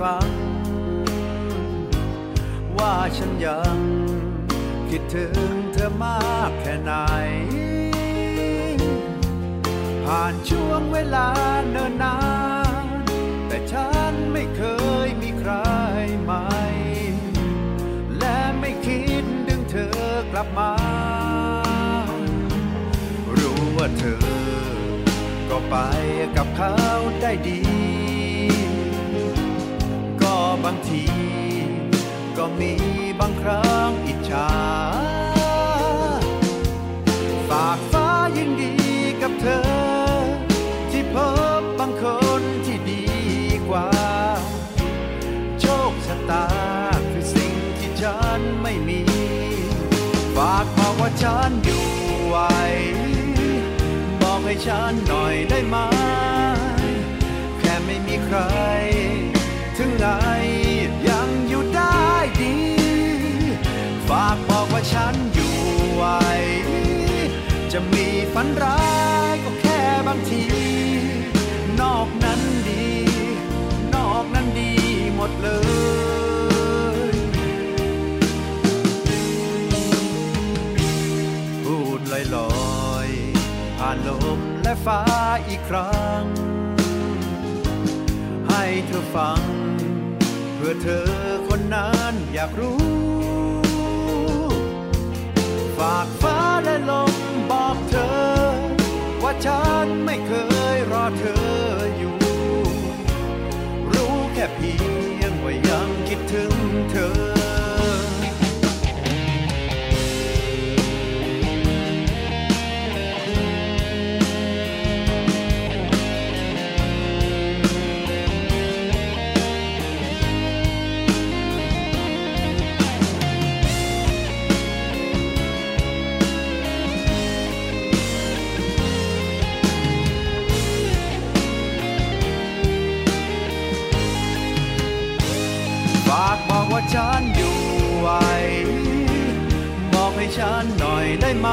ฟัง ว่าฉันยังคิดถึงเธอมากแค่ไหน ผ่านช่วงเวลาเนิ่นนาน แต่ฉันไม่เคยมีใครใหม่ และไม่คิดดึงเธอกลับมา รู้ว่าเธอ ก็ไปกับเขาได้ดี บางที ก็มีบางครั้งอิจฉา ฝากฟ้ายินดีกับเธอ ที่พบบางคนที่ดีกว่า โชคชะตาคือสิ่งที่ฉันไม่มี ฝากบอกว่าฉันอยู่ไหวบอกให้ฉันหน่อยได้ไหมแค่ไม่มีใคร ถึงไงยังอยู่ได้ดี ฝากบอกว่าฉันอยู่ไหว จะมีฝันร้ายก็แค่บางที นอกนั้นดี นอกนั้นดีหมดเลยพูดลอยๆผ่านลมและฟ้าอีกครั้ง เธอฟัง เพื่อเธอคนนั้นอยากรู้ ฝากฟ้าและลมบอกเธอ ว่าฉันไม่เคยรอเธอ ฉันหน่อยได้ไหม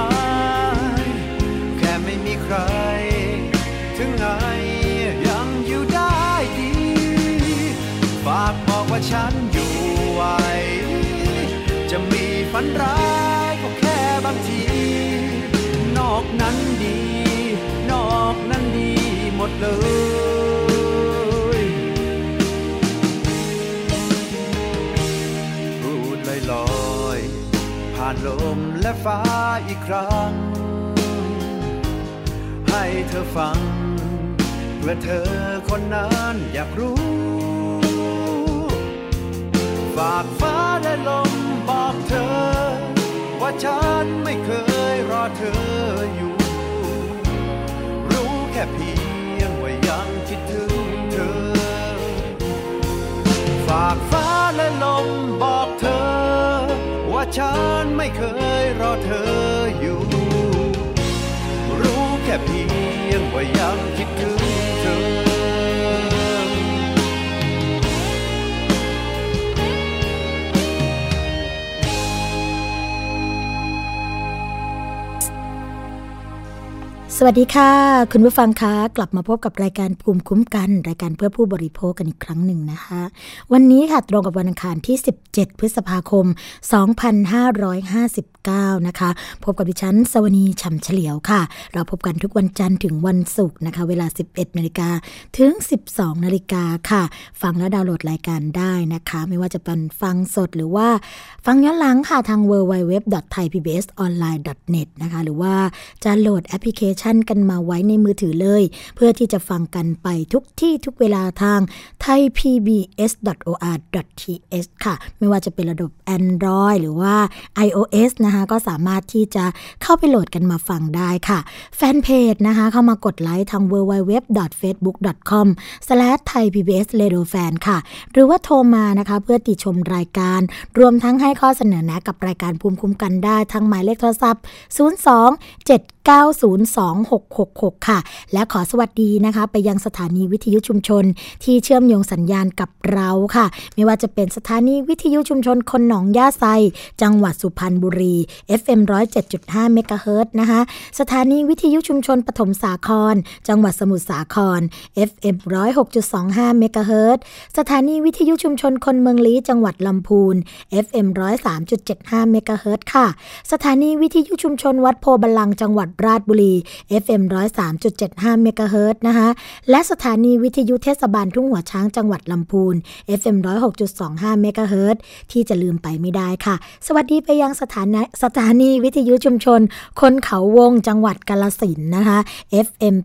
แค่ไม่มีใคร ถึงไงยังอยู่ได้ดี ฝากบอกว่าฉันอยู่ไหว จะมีฝันร้ายก็แค่บางที นอกนั้นดี นอกนั้นดีหมดเลย ผ่านลมและฟ้าอีกครั้ง ให้เธอฟัง เพื่อเธอคนนั้นอยากรู้ ฝากฟ้าและลมบอกเธอ ว่าฉันไม่เคยรอเธออยู่ รู้แค่เพียงว่ายังคิดถึงเธอ ฝากฟ้าและลมบอก ฉันไม่เคยรอเธออยู่ รู้แค่เพียง สวัสดีค่ะ คุณผู้ฟังคะกลับมาพบกับรายการภูมิคุ้มกัน รายการเพื่อผู้บริโภคกันอีกครั้งหนึ่งนะคะ วันนี้ค่ะตรงกับวันอังคารที่ 17 พฤษภาคม 2559 นะคะ พบกับดิฉันสวนีฉ่ำเฉลียวค่ะ เราพบกันทุกวันจันทร์ถึงวันศุกร์นะคะ เวลา 11 นาฬิกาถึง 12 นาฬิกาค่ะ ฟังและดาวน์โหลดรายการได้นะคะ ไม่ว่าจะเป็นฟังสดหรือว่าฟังย้อนหลังค่ะทาง www.thaipbsonline.net นะคะหรือว่าจะโหลดแอปพลิเคชันชันกันมาไว้ในมือถือเลย เพื่อที่จะฟังกันไปทุกที่ทุกเวลาทาง thaipbs.or.th ค่ะ ไม่ว่าจะเป็นระบบ Android หรือว่า iOS นะคะ ก็สามารถที่จะเข้าไปโหลดกันมาฟังได้ค่ะ แฟนเพจนะคะ เข้ามากดไลค์ทาง www.facebook.com/thaipbsradiofan ค่ะ หรือว่าโทรมานะคะเพื่อติชมรายการ รวมทั้งให้ข้อเสนอแนะกับรายการภูมิคุ้มกันได้ทั้งหมายเลขโทรศัพท์ 027 902-666 ค่ะ และขอสวัสดีนะคะ ไปยังสถานีวิทยุชุมชน ที่เชื่อมโยงสัญญาณกับเราค่ะ ไม่ว่าจะเป็นสถานีวิทยุชุมชนคนหนองย่าไซ จังหวัดสุพรรณบุรี FM 107.5เมกะเฮิรตนะคะ สถานีวิทยุชุมชนปฐมสาคร จังหวัดสมุทรสาคร FM 106.25เมกะเฮิรตสถานีวิทยุชุมชนคนเมืองลี้จังหวัดลำพูน FM 103.75เมกะเฮิรตค่ะ สถานีวิทยุชุมชนวัดโพบาลังจังหวัดราชบุรี FM 103.75เมกะเฮิรตนะคะและสถานีวิทยุเทศบาลทุ่งหัวช้างจังหวัดลำพูน FM 106.25เมกะเฮิรตที่จะลืมไปไม่ได้ค่ะ สวัสดีไปยังสถานีสถานีวิทยุชุมชน คนเขาวงจังหวัดกาลสินนะคะ FM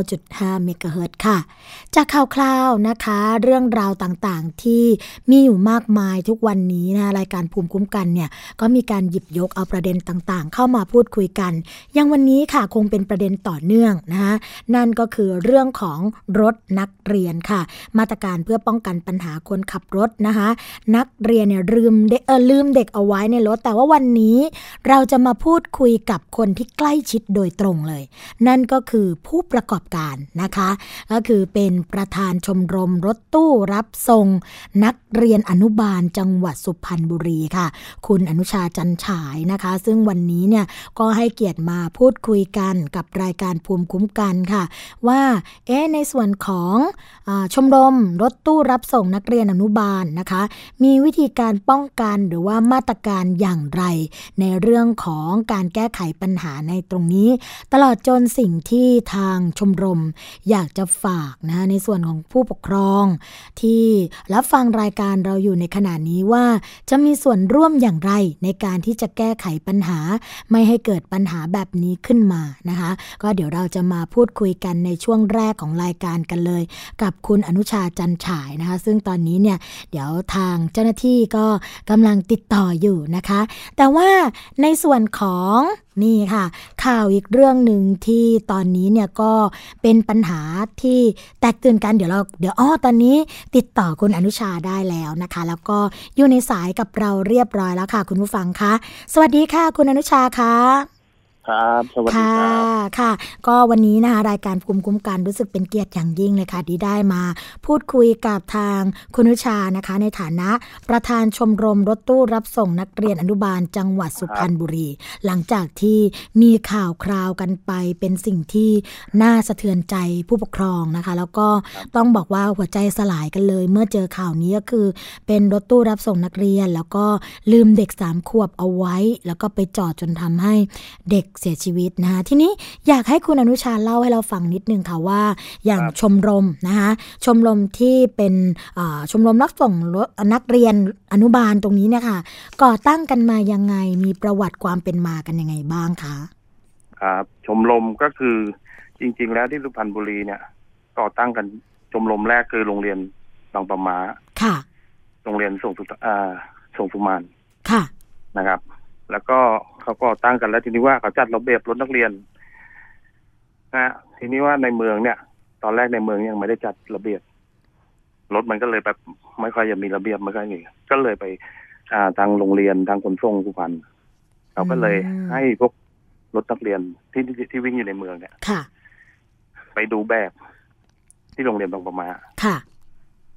89.5 เมกะเฮิรตค่ะ จากข่าวคราวนะคะ เรื่องราวต่างๆ ที่มีอยู่มากมายทุกวันนี้นะรายการภูมิคุ้มกันเนี่ย ก็มีการหยิบยกเอาประเด็นต่างๆ เข้ามาพูดคุยกันย่างวันนี้ค่ะคงเป็นประเด็นต่อเนื่องนะคะนั่นก็คือเรื่องของรถนักเรียนค่ะ มาตรการเพื่อป้องกันปัญหาคนขับรถนะคะ นักเรียนเนี่ยลืมเด็กเออลืมเด็กเอาไว้ในรถ แต่ว่าวันนี้เราจะมาพูดคุยกับคนที่ใกล้ชิดโดยตรงเลย นั่นก็คือผู้ประกอบการนะคะ ก็คือเป็นประธานชมรมรถตู้รับส่งนักเรียนอนุบาลจังหวัดสุพรรณบุรีค่ะ คุณอนุชาจันฉายนะคะ ซึ่งวันนี้เนี่ยก็ให้เกียรติมาพูดคุยกันกับรายการภูมิคุ้มกันค่ะ ว่าเอ๊ในส่วนของอชมรมรถตู้รับส่งนักเรียนอนุบาลนะคะ มีวิธีการป้องกันหรือว่ามาตรการอย่างไร ในเรื่องของการแก้ไขปัญหาในตรงนี้ ตลอดจนสิ่งที่ทางชมรม อยากจะฝากนะในส่วนของผู้ปกครอง ที่รับฟังรายการเราอยู่ในขณะนี้ว่า จะมีส่วนร่วมอย่างไรในการที่จะแก้ไขปัญหา ไม่ให้เกิดปัญหาแบบนี้ขึ้นมานะคะ ก็เดี๋ยวเราจะมาพูดคุยกันในช่วงแรกของรายการกันเลย กับคุณอนุชาจันฉายนะคะ ซึ่งตอนนี้เนี่ยเดี๋ยวทางเจ้าหน้าที่ก็กำลังติดต่ออยู่นะคะ แต่ว่าในส่วนของ นี่ค่ะ ข่าวอีกเรื่องหนึ่งที่ตอนนี้เนี่ยก็เป็นปัญหาที่แตกตื่นกันเดี๋ยวเราเดี๋ยวอ้อตอนนี้ติดต่อคุณอนุชาได้แล้วนะคะ แล้วก็อยู่ในสายกับเราเรียบร้อยแล้วค่ะ คุณผู้ฟังคะสวัสดีค่ะ คุณอนุชาคะ ครับ สวัสดีค่ะครับค่ะ ก็วันนี้นะคะรายการภูมิคุ้มกันรู้สึกเป็นเกียรติอย่างยิ่งเลยค่ะที่ได้มา พูดคุยกับทางคุณอนุชานะคะ ในฐานะประธานชมรมรถตู้รับส่งนักเรียนอนุบาลจังหวัดสุพรรณบุรี หลังจากที่มีข่าวคราวกันไปเป็นสิ่งที่น่าสะเทือนใจผู้ปกครองนะคะ แล้วก็ต้องบอกว่าหัวใจสลายกันเลย เมื่อเจอข่าวนี้ก็คือ เป็นรถตู้รับส่งนักเรียน แล้วก็ลืมเด็กสามขวบเอาไว้ แล้วก็ไปจอดจนทำให้เด็กเสียชีวิตนะคะทีนี้อยากให้คุณอนุชาเล่าให้เราฟังนิดนึงค่ะว่า อย่างครับชมรมนะคะชมรมที่เป็นอ่าชมรมนักส่งรถนักเรียนอนุบาลตรงนี้เนี่ยค่ะก่อตั้งกันมายังไงมีประวัติความเป็นมากันยังไงบ้างคะครับชมรมก็คือจริง ๆ แล้วที่สุพรรณบุรีเนี่ย ก่อตั้งกันชมรมแรกคือโรงเรียนบางปะมาค่ะ โรงเรียนส่งสุอ่าส่งสุมานค่ะนะครับ แล้วก็เขาก็ตั้งกันแล้วทีนี้ว่าเขาจัดระเบียบรถนักเรียนนะฮะทีนี้ว่าในเมืองเนี่ย ตอนแรกในเมืองยังไม่ได้จัดระเบียบรถมันก็เลยแบบไม่ค่อยจะมีระเบียบไม่ค่อยมีก็เลยไป อ่าทางโรงเรียนทางขนส่งสุพรรณเขาก็เลยอืมให้พวกรถนักเรียนที่ที่ที่วิ่งอยู่ในเมืองเนี่ยค่ะ ไปดูแบบที่โรงเรียนบางประมาค่ะ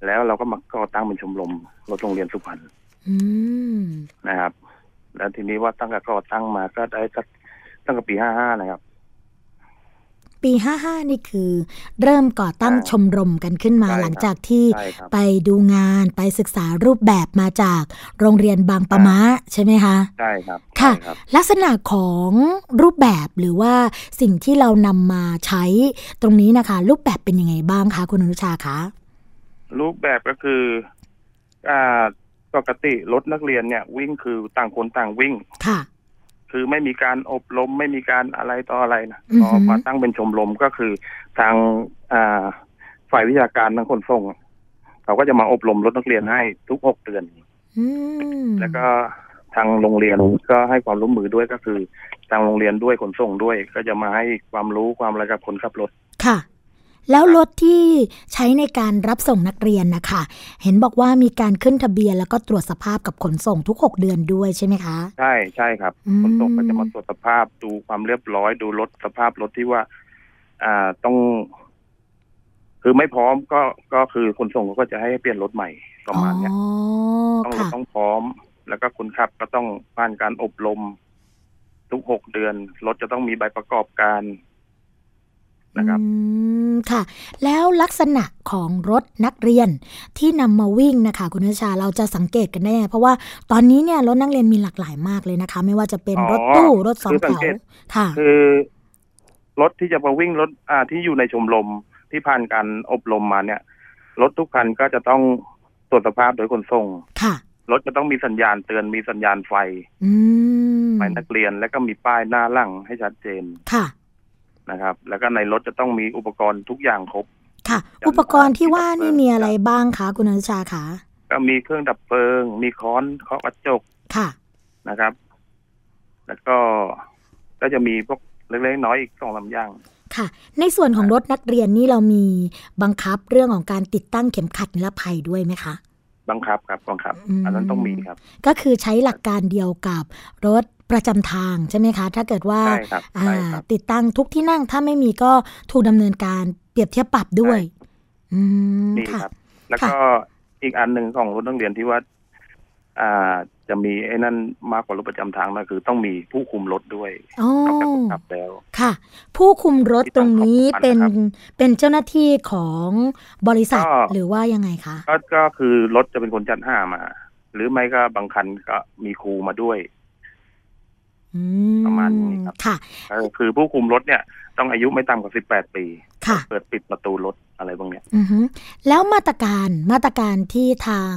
แล้วเราก็มาก่อตั้งเป็นชมรมรถโรงเรียนสุพรรณอืมนะครับ แล้วทีนี้ว่าตั้งแต่ก่อตั้งมาก็ได้สักตั้งแต่ปีห้าห้านะครับ ปี55นี่คือ เริ่มก่อตั้งอ่าชมรมกันขึ้นมาใช่ครับหลังจากที่ใช่ครับไปดูงานไปศึกษารูปแบบมาจากโรงเรียนบางปะมะใช่ไหมคะใช่ครับค่ะใช่ครับลักษณะของรูปแบบหรือว่าสิ่งที่เรานำมาใช้ตรงนี้นะคะ รูปแบบเป็นยังไงบ้างคะคุณอนุชาคะรูปแบบก็คืออ่า ปกติรถนักเรียนเนี่ย วิ่งคือต่างคนต่างวิ่ง ค่ะ คือไม่มีการอบรมไม่มีการอะไรต่ออะไรนะอือฮึพอมาตั้งเป็นชมรมก็คือทางอ่าฝ่ายวิชาการทางขนส่งเขาก็จะมาอบรมรถนักเรียนให้ทุกหกเดือนอืมแล้วก็ทางโรงเรียนก็ให้ความร่วมมือด้วยก็คือ ทางโรงเรียนด้วยขนส่งด้วย ก็จะมาให้ความรู้ความอะไรกับคนขับรถ ค่ะ แล้วรถที่ใช้ในการรับส่งนักเรียนนะคะ เห็นบอกว่ามีการขึ้นทะเบียนแล้วก็ตรวจสภาพกับขนส่งทุก 6 เดือนด้วยใช่ไหมคะ ใช่ใช่ครับอืมขนส่งก็จะมาตรวจสภาพดูความเรียบร้อยดูรถสภาพรถที่ว่า อ่าต้อง คือไม่พร้อมก็ก็คือขนส่งเขาก็จะให้เปลี่ยนรถใหม่ประมาณเนี้ยอ๋อต้องรถค่ะต้องพร้อม แล้วก็คนขับก็ต้องผ่านการอบรมทุกหกเดือนรถจะต้องมีใบประกอบการ นะครับอืมค่ะ แล้วลักษณะของรถนักเรียนที่นำมาวิ่งนะคะ คุณนิชาเราจะสังเกตกันได้ไงเพราะว่าตอนนี้เนี่ยรถนักเรียนมีหลากหลายมากเลยนะคะ ไม่ว่าจะเป็นอ๋อรถตู้รถสองคือสังแถวเกตค่ะ คือรถที่จะมาวิ่งรถอ่าที่อยู่ในชมรมที่ผ่านการอบรมมาเนี่ยรถทุกคันก็จะต้องตรวจสภาพโดยขนส่งค่ะรถจะต้องมีสัญญาณเตือนมีสัญญาณไฟอืมไฟนักเรียนแล้วก็มีป้ายหน้าหลังให้ชัดเจนค่ะ นะครับ แล้วก็ในรถจะต้องมีอุปกรณ์ทุกอย่างครบ ค่ะ อุปกรณ์ที่ว่านี่มีอะไรบ้างคะคุณอนุชาคะก็มีเครื่องดับเพลิง มีค้อนเคาะกระจกค่ะนะครับ แล้วก็ก็จะมีพวกเล็กๆน้อยๆอีกสองลำอย่างค่ะ ในส่วนของรถนักเรียนนี่เรามีบังคับเรื่องของการติดตั้งเข็มขัดนิรภัยด้วยไหมคะบังคับครับบังคับอืมอันนั้นต้องมีครับ ก็คือใช้หลักการเดียวกับรถ ประจำทางใช่ไหมคะ ถ้าเกิดว่าใช่ครับอ่าใช่ครับติดตั้งทุกที่นั่งถ้าไม่มีก็ถูกดำเนินการเปรียบเทียบปรับด้วยอืมนี่ค่ะครับแล้วก็อีกอันหนึ่งของรถนักเรียนที่ว่า อ่า จะมีไอ้นั่นมากกว่ารถประจำทางนะคือต้องมีผู้คุมรถด้วยอ๋อนอกจากคนขับแล้ว ค่ะ ผู้คุมรถตรงนี้ที่เป็นทางของเป็นเจ้าหน้าที่ของบริษัทก็หรือว่ายังไงคะก็ก็คือรถจะเป็นคนจัดห้ามา หรือไม่ก็บางคันก็มีครูมาด้วยอื ประมาณนี้ครับค่ะก็คือผู้คุมรถเนี่ยต้องอายุไม่ต่ำกว่าสิบแปดปีค่ะเปิดปิดประตูรถอะไรบางอย่างอือฮึแล้วมาตรการมาตรการที่ทาง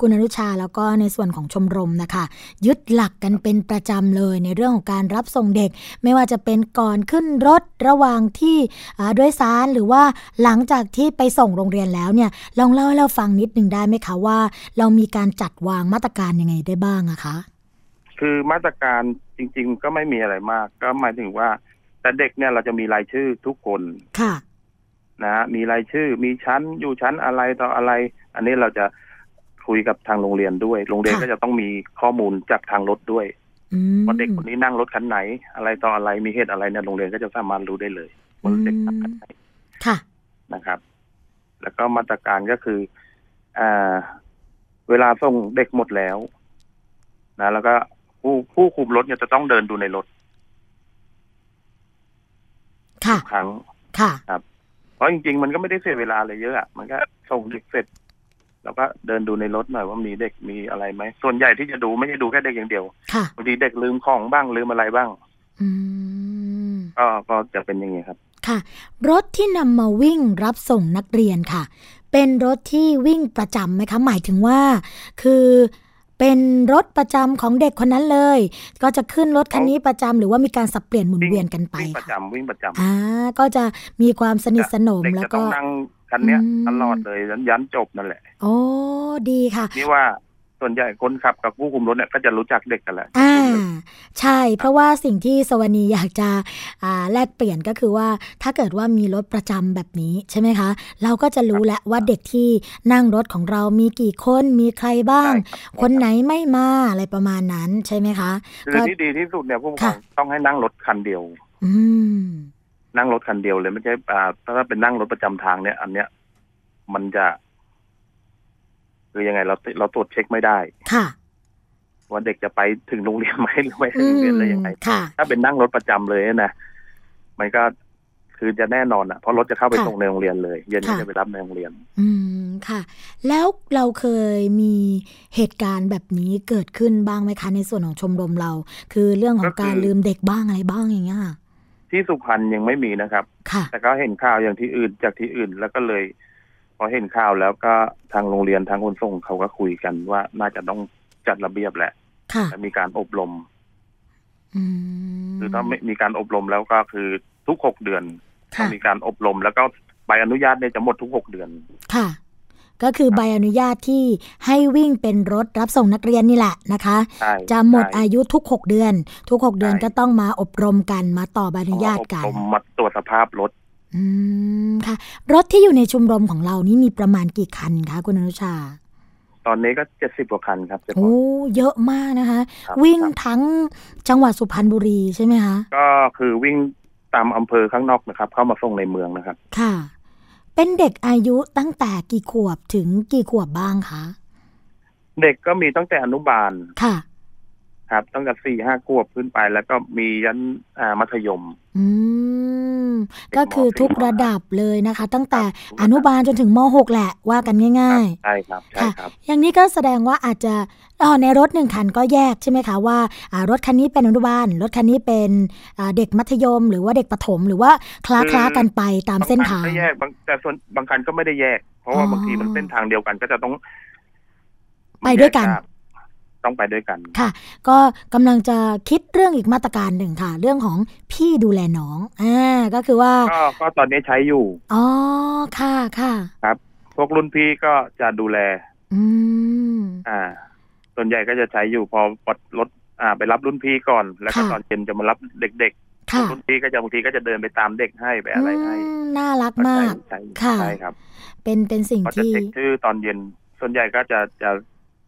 คุณอนุชาแล้วก็ในส่วนของชมรมนะคะ ยึดหลักกันเป็นประจำเลยในเรื่องของการรับส่งเด็ก ไม่ว่าจะเป็นก่อนขึ้นรถระหว่างที่อ่าโดยสารหรือว่าหลังจากที่ไปส่งโรงเรียนแล้วเนี่ยลองเล่าให้เราฟังนิดหนึ่งได้ไหมคะว่า เรามีการจัดวางมาตรการยังไงได้บ้างอะคะ คือมาตรการจริง ๆ ก็ไม่มีอะไรมาก ก็หมายถึงว่า แต่เด็กเนี่ยเราจะมีรายชื่อทุกคนค่ะนะฮะมีรายชื่อมีชั้นอยู่ชั้นอะไรต่ออะไร อันนี้เราจะคุยกับทางโรงเรียนด้วย โรงเรียนค่ะก็จะต้องมีข้อมูลจากทางรถด้วยอืมว่าเด็กคนนี้นั่งรถคันไหน อะไรต่ออะไรมีเหตุอะไรเนี่ยโรงเรียนก็จะสามารถรู้ได้เลยว่าเด็กนั่งคันไหนค่ะนะครับ แล้วก็มาตรการก็คืออ่าเวลาส่งเด็กหมดแล้ว นะ แล้วก็ ผู้ผู้คุมรถเนี่ยจะต้องเดินดูในรถค่ะทุกครั้งค่ะเพราะจริง ๆ มันก็ไม่ได้เสียเวลาอะไรเยอะอะมันก็ส่งเด็กเสร็จ แล้วก็เดินดูในรถหน่อยว่ามีเด็กมีอะไรไหมส่วนใหญ่ที่จะดูไม่ใช่ดูแค่เด็กอย่างเดียวค่ะบางทีเด็กลืมของบ้างลืมอะไรบ้างอืมก็ก็จะเป็นอย่างนี้ครับ ค่ะ รถที่นำมาวิ่งรับส่งนักเรียนค่ะ เป็นรถที่วิ่งประจำไหมคะ หมายถึงว่า คือ เป็นรถประจำของเด็กคนนั้นเลย ก็จะขึ้นรถคันนี้ประจำหรือว่ามีการสับเปลี่ยนหมุนเวียนกันไปวิ่งประค่ะจำวิ่งประจำอ่าก็จะมีความสนิทสนมเด็กแล้วจะต้ก็องนั่งคันเนี้ยอืมตลอดเลยยันยันจบนั่นแหละ โอ้ดีค่ะนี่ว่า ส่วนใหญ่คนขับกับผู้คุมรถเนี่ยก็จะรู้จักเด็กกันแหละอ่าใช่ เพราะว่าสิ่งที่สวนีอยากจะอ่าแลกเปลี่ยนก็คือว่า ถ้าเกิดว่ามีรถประจำแบบนี้ใช่ไหมคะ เราก็จะรู้แล้วว่าเด็กที่นั่งรถของเรามีกี่คนมีใครบ้างใช่รับคนไหนไม่มาอะไรประมาณนั้นใช่ไหมคะคือที่ดีที่สุดเนี่ยผู้ปกครองค่ะต้องให้นั่งรถคันเดียว อืมนั่งรถคันเดียวเลยไม่ใช่อ่าถ้าเป็นนั่งรถประจำทางเนี่ย อันเนี้ยมันจะ คือยังไงเราเราตรวจเช็คไม่ได้ค่ะว่าเด็กจะไปถึงโรงเรียนไหมหรือไม่ถึอืงโรงเรียนมอะไรยังไงค่ะถ้าเป็นนั่งรถประจำเลยนะมันก็คือจะแน่นอนอะเพราะรถจะเข้าไปค่ะส่งในโรงเรียนเลยเย็นก็ค่ะจะไปรับในโรงเรียน อืมค่ะ แล้วเราเคยมีเหตุการณ์แบบนี้เกิดขึ้นบ้างไหมคะในส่วนของชมรมเรา คือเรื่องของการลืมเด็กบ้างอะไรบ้างอย่างเงี้ยค่ะที่สุพรรณยังไม่มีนะครับค่ะแต่ก็เห็นข่าวอย่างที่อื่นจากที่อื่นแล้วก็เลยพ อเห็นข่าวแล้วก็ทางโรงเรียนทางคนส่งเขาก็คุยกันว่าน่าจะต้องจัดระเบียบแหละค่ะและมีการอบรมอืมคือถ้าไม่มีการอบรมแล้วก็คือทุกหกเดือนต้อค่ะงมีการอบรมแล้วก็ใบอนุญาตเนี่ยจะหมดทุกหกเดือน ค่ะ ก็คือใบอนุญาตที่ให้วิ่งเป็นรถรับส่งนักเรียนนี่แหละนะคะใช่จะหมดใช่อายุทุก6เดือน ทุก6เดือนใช่ก็ต้องมาอบรมกันมาต่อใบอนุญาตกันอบรมมาตรวจสภาพรถ อืมค่ะ รถที่อยู่ในชุมรมของเรานี่มีประมาณกี่คันคะคุณอนุชา ตอนนี้ก็เจ็ดสิบกว่าคันครับเฉโอ้พาะเยอะมากนะคะครับวิ่งครับทั้งจังหวัดสุพรรณบุรีใช่ไหมคะ ก็คือวิ่งตามอำเภอข้างนอกนะครับ เข้ามาส่งในเมืองนะครับ ค่ะ เป็นเด็กอายุตั้งแต่กี่ขวบถึงกี่ขวบบ้างคะ เด็กก็มีตั้งแต่อนุบาล ค่ะ ครับ ตั้งแต่สี่ห้าขวบขึ้นไป แล้วก็มียันอ่ามัธยม อืมเด็ กมก็คือทุกสี่มระดับเลยนะคะ ตั้งแต่ครับอนุบาลจนถึงม .6 แหละว่ากันง่ายใช่ครับใช่ครับๆอย่างนี้ก็แสดงว่าอาจจะอ๋อในรถหนึ่งคันก็แยกใช่ไหมคะว่าอ่ารถคันนี้เป็นอนุบาล รถคันนี้เป็นอ่าเด็กมัธยม หรือว่าเด็กประถม หรือว่าคล้าคล้าๆกันไปตามเส้นทางบคัก็แยกบางแต่ส่วนบางคันก็ไม่ได้แยก เพราะว่าอ๋อบางทีมันเส้นทางเดียวกันก็จะต้อง ไปด้วยกันแย ต้องไปด้วยกันค่ะ ก็กำลังจะคิดเรื่องอีกมาตรการหนึ่งค่ะ เรื่องของพี่ดูแลน้องอ่าก็คือว่าก็ก็ตอนนี้ใช้อยู่อ๋อค่ะค่ะพวกรุ่นพี่ก็จะดูแล อืมอ่า ส่วนใหญ่ก็จะใช้อยู่พอปลดรถอ่า ไปรับรุ่นพี่ก่อน แล้วก็ค่ะตอนเย็นจะมารับเด็กๆค่ะรุ่นพี่ก็จะบางทีก็จะเดินไปตามเด็กให้ไปอะไรให้อืมน่ารักมากใช่ค่ะใช่ครับ เป็นเป็นสิ่งก็จะที่เช็คชื่อตอนเย็นส่วนใหญ่ก็จะจะ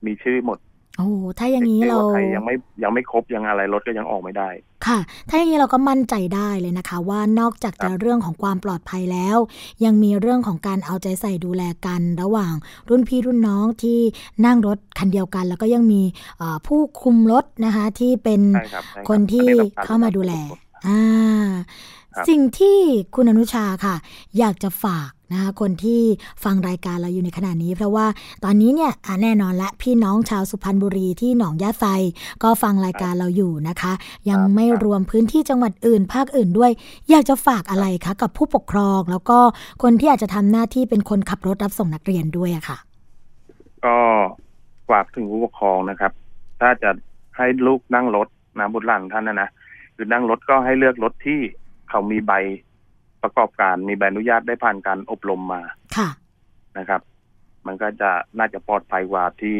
มีชื่อหมด โอ้ถ้าอย่างนี้ช็คชื่เราว่าใครยังไม่ยังไม่ครบยังอะไรรถก็ยังออกไม่ได้ ค่ะ ถ้าอย่างนี้เราก็มั่นใจได้เลยนะคะ ว่านอกจากจะเรื่องของความปลอดภัยแล้ว ยังมีเรื่องของการเอาใจใส่ดูแลกันระหว่าง รุ่นพี่รุ่นน้องที่นั่งรถคันเดียวกัน แล้วก็ยังมีเอ่อผู้คุมรถนะคะ ที่เป็นใช่ครับใช่รับคนที่อัสำคัญเข้ามาดูแลอ่าครับ สิ่งที่คุณอนุชาค่ะ อยากจะฝากนะคะคนที่ฟังรายการเราอยู่ในขณะนี้ เพราะว่าตอนนี้เนี่ยอะแน่นอนละพี่น้องชาวสุพรรณบุรีที่หนองยาไซก็ฟังรายการเราอยู่นะคะ ยังไม่รวมพื้นที่จังหวัดอื่น ภาคอื่นด้วย อยากจะฝากอะไรคะกับผู้ปกครองแล้วก็คนที่อาจจะทำหน้าที่เป็นคนขับรถรับส่งนักเรียนด้วยอะค่ะ ก็ฝากถึงผู้ปกครองนะครับ ถ้าจะให้ลูกนั่งรถนะบุตรหลานท่านนะนะคือนั่งรถก็ให้เลือกรถที่ เขามีใบประกอบการมีใบอนุญาตได้ผ่านการอบรมมาค่ะนะครับ มันก็จะน่าจะปลอดภัยกว่าที่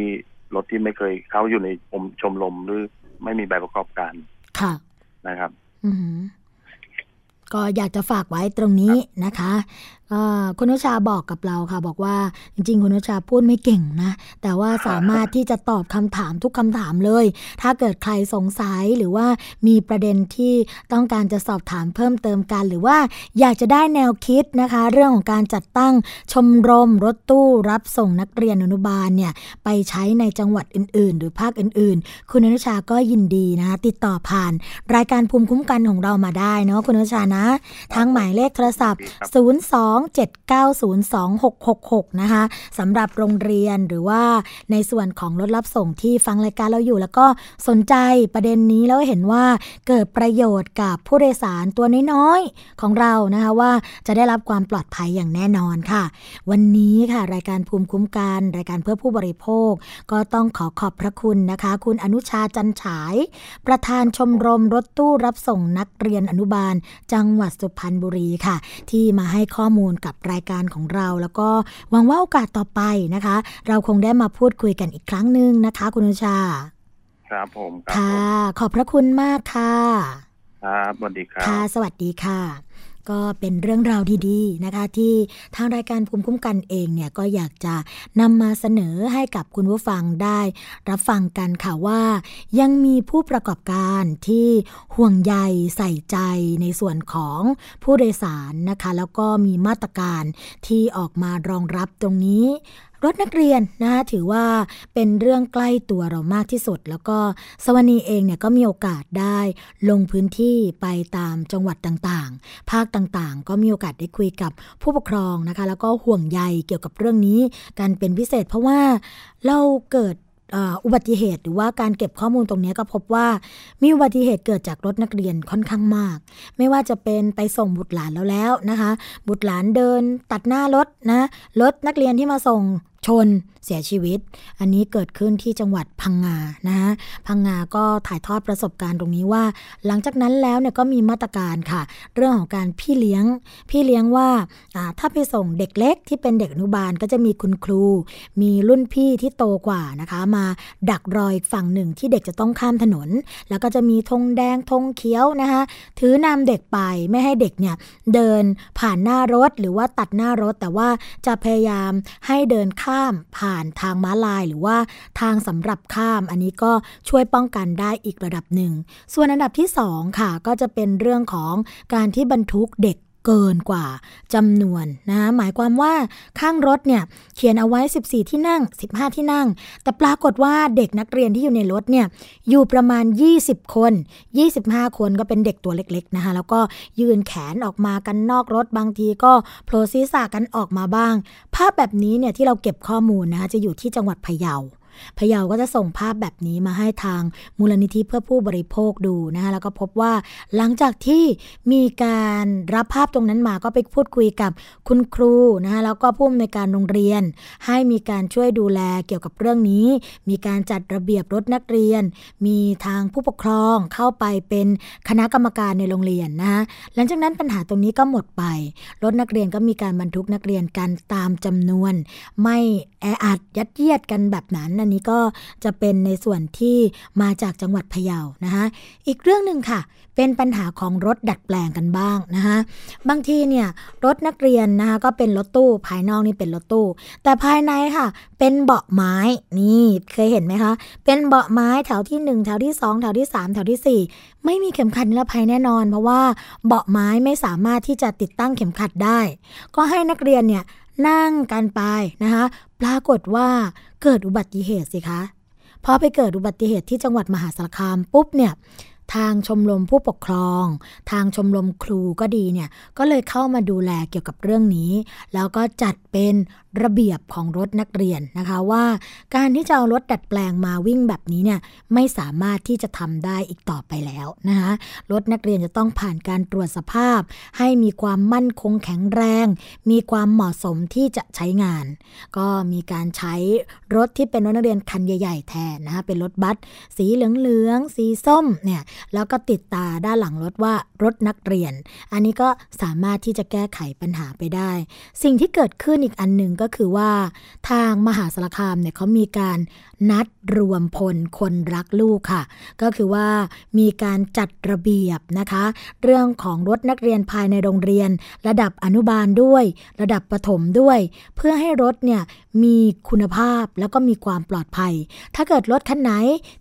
รถที่ไม่เคยเข้าอยู่ในอมชมรมหรือไม่มีใบประกอบการค่ะนะครับ อือหือก็อยากจะฝากไว้ตรงนี้นะคะก็คุณนุชาบอกกับเราค่ะ บอกว่าจริง ๆ คุณนุชาพูดไม่เก่งนะ แต่ว่าสามารถที่จะตอบคำถามทุกคำถามเลย ถ้าเกิดใครสงสัยหรือว่ามีประเด็นที่ต้องการจะสอบถามเพิ่มเติมกัน หรือว่าอยากจะได้แนวคิดนะคะ เรื่องของการจัดตั้งชมรมรถตู้รับส่งนักเรียนอนุบาลเนี่ยไปใช้ในจังหวัดอื่น ๆ หรือภาคอื่น ๆ คุณนุชาก็ยินดีนะคะติดต่อผ่าน รายการภูมิคุ้มกันของเรามาได้เนาะคุณนุชานะ ทางหมายเลขโทรศัพท์027902666 นะคะสำหรับโรงเรียนหรือว่าในส่วนของรถรับส่งที่ฟังรายการเราอยู่ แล้วก็สนใจประเด็นนี้แล้วเห็นว่าเกิดประโยชน์กับผู้โดยสารตัวน้อยๆ ของเรานะคะว่าจะได้รับความปลอดภัยอย่างแน่นอนค่ะ วันนี้ค่ะ รายการภูมิคุ้มกัน รายการเพื่อผู้บริโภค ก็ต้องขอขอบพระคุณนะคะ คุณอนุชาจันฉาย ประธานชมรมรถตู้รับส่งนักเรียนอนุบาล จังหวัดสุพรรณบุรีค่ะ ที่มาให้ข้อมูลกับรายการของเรา แล้วก็หวังว่าโอกาสต่อไปนะคะ เราคงได้มาพูดคุยกันอีกครั้งหนึ่งนะคะ คุณอนุชา ครับผมครับค่ะผมขอบพระคุณมากค่ะ ครับสวัสดีครับค่ะ สวัสดีค่ะ ก็เป็นเรื่องราวดีๆนะคะ ที่ทางรายการภูมิคุ้มกันเองเนี่ยก็อยากจะนำมาเสนอให้กับคุณผู้ฟังได้ รับฟังกันค่ะว่า ยังมีผู้ประกอบการที่ห่วงใยใส่ใจในส่วนของผู้โดยสารนะคะ แล้วก็มีมาตรการที่ออกมารองรับตรงนี้ รถนักเรียนนะคะถือว่าเป็นเรื่องใกล้ตัวเรามากที่สุด แล้วก็สวนีเองเนี่ยก็มีโอกาสได้ลงพื้นที่ไปตามจังหวัดต่างๆ ภาคต่างๆ ก็มีโอกาสได้คุยกับผู้ปกครองนะคะ แล้วก็ห่วงใยเกี่ยวกับเรื่องนี้กันเป็นพิเศษ เพราะว่าเราเกิดอุบัติเหตุหรือว่าการเก็บข้อมูลตรงนี้ก็พบว่ามีอุบัติเหตุเกิดจากรถนักเรียนค่อนข้างมาก ไม่ว่าจะเป็นไปส่งบุตรหลานแล้วแล้วนะคะ บุตรหลานเดินตัดหน้ารถนะรถนักเรียนที่มาส่ง ชนเสียชีวิต อันนี้เกิดขึ้นที่จังหวัดพังงานะฮะพังงาก็ถ่ายทอดประสบการณ์ตรงนี้ว่า หลังจากนั้นแล้วเนี่ยก็มีมาตรการค่ะ เรื่องของการพี่เลี้ยง พี่เลี้ยงว่าถ้าไปส่งเด็กเล็กที่เป็นเด็กอนุบาลก็จะมีคุณครู มีรุ่นพี่ที่โตกว่านะคะ มาดักรอยฝั่งหนึ่งที่เด็กจะต้องข้ามถนน แล้วก็จะมีธงแดงธงเขียวนะคะถือนำเด็กไปไม่ให้เด็กเนี่ยเดินผ่านหน้ารถหรือว่าตัดหน้ารถ แต่ว่าจะพยายามให้เดินข้ามผ่านทางม้าลาย หรือว่าทางสำหรับข้าม อันนี้ก็ช่วยป้องกันได้อีกระดับหนึ่ง ส่วนอันดับที่ 2 ค่ะ ก็จะเป็นเรื่องของการที่บรรทุกเด็ก เกินกว่าจำนวนนะหมายความว่าข้างรถเนี่ยเขียนเอาไว้ 14 ที่นั่ง 15 ที่นั่ง แต่ปรากฏว่าเด็กนักเรียนที่อยู่ในรถเนี่ยอยู่ประมาณ 20 คน 25 คนก็เป็นเด็กตัวเล็กๆนะคะแล้วก็ยืนแขนออกมากันนอกรถบางทีก็โผล่ศีรษะกันออกมาบ้าง ภาพแบบนี้เนี่ยที่เราเก็บข้อมูลนะคะจะอยู่ที่จังหวัดพะเยา พะเยาก็จะส่งภาพแบบนี้มาให้ทางมูลนิธิเพื่อผู้บริโภคดูนะคะแล้วก็พบว่าหลังจากที่มีการรับภาพตรงนั้นมาก็ไปพูดคุยกับคุณครูนะคะแล้วก็ผู้อำนวยการโรงเรียน ให้มีการช่วยดูแลเกี่ยวกับเรื่องนี้ มีการจัดระเบียบรถนักเรียน มีทางผู้ปกครองเข้าไปเป็นคณะกรรมการในโรงเรียนนะคะหลังจากนั้นปัญหาตรงนี้ก็หมดไป รถนักเรียนก็มีการบรรทุกนักเรียนกันตามจำนวน ไม่แออัดยัดเยียดกันแบบนั้นอันนี้ก็จะเป็นในส่วนที่มาจากจังหวัดพะเยานะคะอีกเรื่องหนึ่งค่ะ เป็นปัญหาของรถดัดแปลงกันบ้างนะคะบางทีเนี่ยรถนักเรียนนะคะก็เป็นรถตู้ ภายนอกนี่เป็นรถตู้ แต่ภายในค่ะ เป็นเบาะไม้นี่เคยเห็นไหมคะ เป็นเบาะไม้แถวที่ 1 แถวที่ 2 แถวที่ 3 แถวที่ 4 ไม่มีเข็มขัดนิรภัยแน่นอน เพราะว่าเบาะไม้ไม่สามารถที่จะติดตั้งเข็มขัดได้ ก็ให้นักเรียนเนี่ย นั่งกันไปนะคะปรากฏว่าเกิดอุบัติเหตุสิคะพอไปเกิดอุบัติเหตุที่จังหวัดมหาสารคามปุ๊บเนี่ย ทางชมรมผู้ปกครอง ทางชมรมครูก็ดีเนี่ยก็เลยเข้ามาดูแลเกี่ยวกับเรื่องนี้ แล้วก็จัดเป็นระเบียบของรถนักเรียนนะคะว่าการที่จะเอารถดัดแปลงมาวิ่งแบบนี้เนี่ยไม่สามารถที่จะทำได้อีกต่อไปแล้วนะคะรถนักเรียนจะต้องผ่านการตรวจสภาพ ให้มีความมั่นคงแข็งแรง มีความเหมาะสมที่จะใช้งาน ก็มีการใช้รถที่เป็นรถนักเรียนคันใหญ่ ๆ แทนนะคะเป็นรถบัสสีเหลืองๆสีส้มเนี่ยแล้วก็ติดตาด้านหลังรถว่ารถนักเรียน อันนี้ก็สามารถที่จะแก้ไขปัญหาไปได้ สิ่งที่เกิดขึ้นอีกอันหนึ่งก็คือว่า ทางมหาสารคามเนี่ยเขามีการนัดรวมพลคนรักลูกค่ะ ก็คือว่ามีการจัดระเบียบนะคะ เรื่องของรถนักเรียนภายในโรงเรียน ระดับอนุบาลด้วย ระดับประถมด้วย เพื่อให้รถเนี่ยมีคุณภาพแล้วก็มีความปลอดภัย ถ้าเกิดรถคันไหน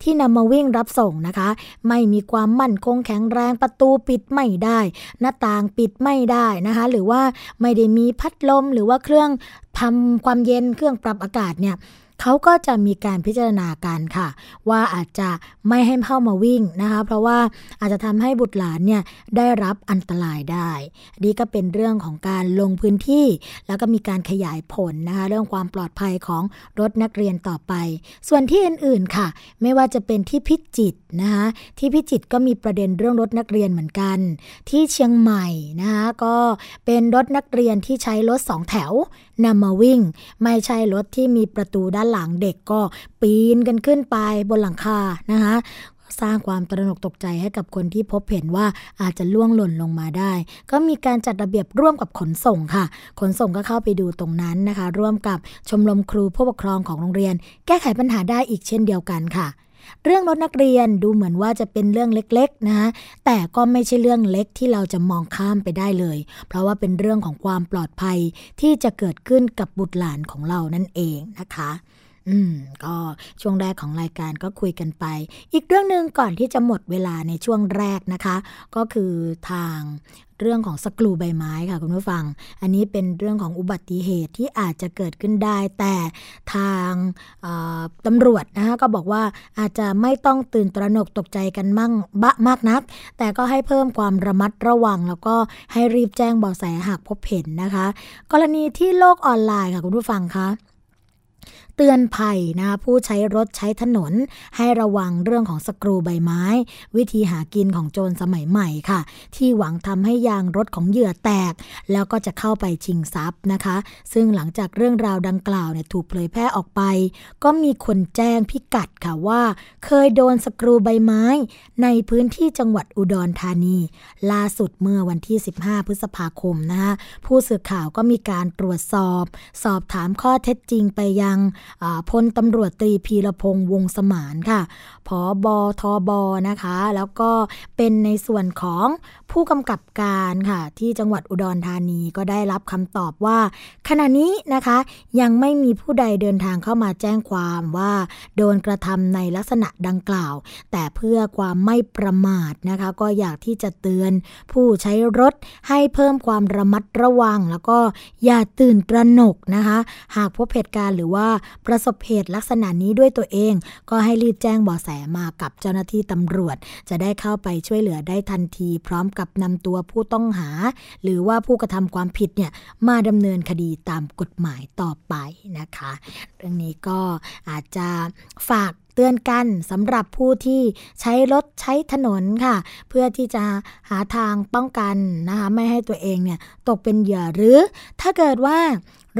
ที่นำมาวิ่งรับส่งนะคะ ไม่มีความมั่นคงแข็งแรงประตูปิดไม่ได้ หน้าต่างปิดไม่ได้นะคะ หรือว่าไม่ได้มีพัดลมหรือว่าเครื่องทำความเย็นเครื่องปรับอากาศเนี่ย เขาก็จะมีการพิจารณาการค่ะ ว่าอาจจะไม่ให้เข้ามาวิ่งนะคะ เพราะว่าอาจจะทำให้บุตรหลานเนี่ยได้รับอันตรายได้นี่ก็เป็นเรื่องของการลงพื้นที่ แล้วก็มีการขยายผลนะคะเรื่องความปลอดภัยของรถนักเรียนต่อไป ส่วนที่อื่นๆค่ะ ไม่ว่าจะเป็นที่พิจิตรนะคะที่พิจิตรก็มีประเด็นเรื่องรถนักเรียนเหมือนกัน ที่เชียงใหม่นะคะก็เป็นรถนักเรียนที่ใช้รถสองแถวนำมาวิ่ง ไม่ใช่รถที่มีประตูด้านหลังเด็กก็ปีนกันขึ้นไปบนหลังคานะคะสร้างความตระหนกตกใจให้กับคนที่พบเห็นว่าอาจจะล่วงหล่นลงมาได้ ก็มีการจัดระเบียบร่วมกับขนส่งค่ะ ขนส่งก็เข้าไปดูตรงนั้นนะคะ ร่วมกับชมรมครูผู้ปกครองของโรงเรียน แก้ไขปัญหาได้อีกเช่นเดียวกันค่ะ เรื่องรถนักเรียนดูเหมือนว่าจะเป็นเรื่องเล็กๆนะคะแต่ก็ไม่ใช่เรื่องเล็กที่เราจะมองข้ามไปได้เลย เพราะว่าเป็นเรื่องของความปลอดภัยที่จะเกิดขึ้นกับบุตรหลานของเรานั่นเองนะคะ อืม ก็ช่วงแรกของรายการก็คุยกันไป อีกเรื่องหนึ่งก่อนที่จะหมดเวลาในช่วงแรกนะคะ ก็คือทางเรื่องของสกรูใบไม้ค่ะคุณผู้ฟัง อันนี้เป็นเรื่องของอุบัติเหตุที่อาจจะเกิดขึ้นได้ แต่ทางตำรวจนะคะก็บอกว่าอาจจะไม่ต้องตื่นตระหนกตกใจกันมั่งบะมากนัก แต่ก็ให้เพิ่มความระมัดระวัง แล้วก็ให้รีบแจ้งเบาะแสหากพบเห็นนะคะ กรณีที่โลกออนไลน์ค่ะคุณผู้ฟังคะ เตือนภัยนะผู้ใช้รถใช้ถนน ให้ระวังเรื่องของสกรูใบไม้ วิธีหากินของโจรสมัยใหม่ค่ะ ที่หวังทำให้ยางรถของเหยื่อแตก แล้วก็จะเข้าไปชิงทรัพย์นะคะ ซึ่งหลังจากเรื่องราวดังกล่าวเนี่ยถูกเผยแพร่ออกไป ก็มีคนแจ้งพิกัดค่ะว่า เคยโดนสกรูใบไม้ ในพื้นที่จังหวัดอุดรธานี ล่าสุดเมื่อวันที่ 15 พฤษภาคมนะคะผู้สื่อข่าวก็มีการตรวจสอบ สอบถามข้อเท็จจริงไปยังพลตำรวจตรีพีรพงษ์วงสมานค่ะผอบอทอบอนะคะ แล้วก็เป็นในส่วนของผู้กำกับการค่ะ ที่จังหวัดอุดรธานีก็ได้รับคำตอบว่า ขณะนี้นะคะยังไม่มีผู้ใดเดินทางเข้ามาแจ้งความว่า โดนกระทำในลักษณะดังกล่าว แต่เพื่อความไม่ประมาทนะคะ ก็อยากที่จะเตือนผู้ใช้รถให้เพิ่มความระมัดระวัง แล้วก็อย่าตื่นตระหนกนะคะ หากพบเหตุการณ์หรือว่าประสบเหตุลักษณะนี้ด้วยตัวเอง ก็ให้รีบแจ้งเบาะแสมากับเจ้าหน้าที่ตำรวจ จะได้เข้าไปช่วยเหลือได้ทันที พร้อมกับนำตัวผู้ต้องหา หรือว่าผู้กระทำความผิดเนี่ยมาดำเนินคดีตามกฎหมายต่อไปนะคะ เรื่องนี้ก็อาจจะฝาก เตือนกันสำหรับผู้ที่ใช้รถใช้ถนนค่ะ เพื่อที่จะหาทางป้องกันนะคะไม่ให้ตัวเองเนี่ยตกเป็นเหยื่อหรือ ถ้าเกิดว่า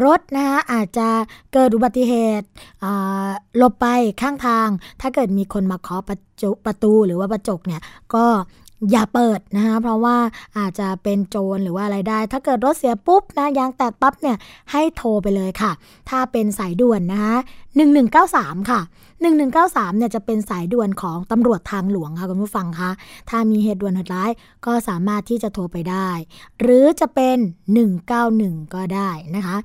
รถนะคะอาจจะเกิดอุบัติเหตุหลบไปข้างทาง ถ้าเกิดมีคนมาเคาะประประตูหรือว่าประจกเนี่ยก็อย่าเปิดนะคะเพราะว่าอาจจะเป็นโจรหรือว่าอะไรได้ ถ้าเกิดรถเสียปุ๊บนะยางแตกปั๊บเนี่ยให้โทรไปเลยค่ะ ถ้าเป็นสายด่วนนะคะ1193 ค่ะ 1193เนี่ยจะเป็นสายด่วนของตำรวจทางหลวงค่ะคุณผู้ฟังคะถ้ามีเหตุด่วนเหตุร้ายก็สามารถที่จะโทรไปได้ หรือจะเป็น 191 ก็ได้นะคะ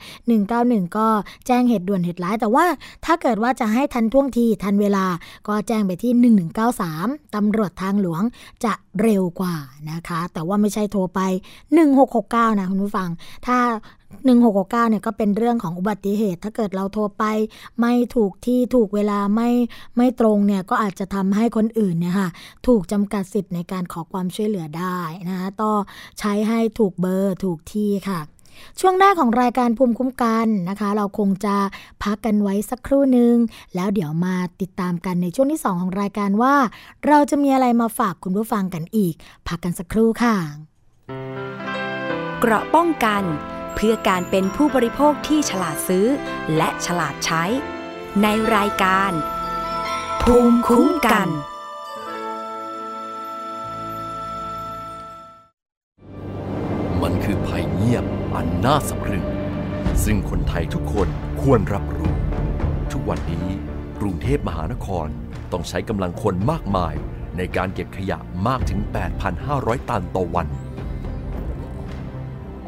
191 ก็แจ้งเหตุด่วนเหตุร้าย แต่ว่าถ้าเกิดว่าจะให้ทันท่วงทีทันเวลาก็แจ้งไปที่ 1193 ตำรวจทางหลวงจะเร็วกว่านะคะ แต่ว่าไม่ใช่โทรไป 1669 นะคุณผู้ฟัง ถ้า 1669เนี่ยก็เป็นเรื่องของอุบัติเหตุ ถ้าเกิดเราโทรไปไม่ถูกที่ถูกเวลาไม่ไม่ตรงเนี่ยก็อาจจะทำให้คนอื่นเนี่ยค่ะถูกจำกัดสิทธิ์ในการขอความช่วยเหลือได้นะคะต้อใช้ให้ถูกเบอร์ถูกที่ค่ะช่วงแรกของรายการภูมิคุ้มกันนะคะ เราคงจะพักกันไว้สักครู่หนึ่งแล้วเดี๋ยวมาติดตามกันในช่วงที่ 2 ของรายการว่า เราจะมีอะไรมาฝากคุณผู้ฟังกันอีก พักกันสักครู่ค่ะ เกราะป้องกัน เพื่อการเป็นผู้บริโภคที่ฉลาดซื้อ และฉลาดใช้ ในรายการ ภูมิคุ้มกัน มันคือภัยเงียบอันน่าสะพรึง ซึ่งคนไทยทุกคนควรรับรู้ ทุกวันนี้กรุงเทพมหานครต้องใช้กำลังคนมากมายในการเก็บขยะมากถึง 8,500 ตันต่อวัน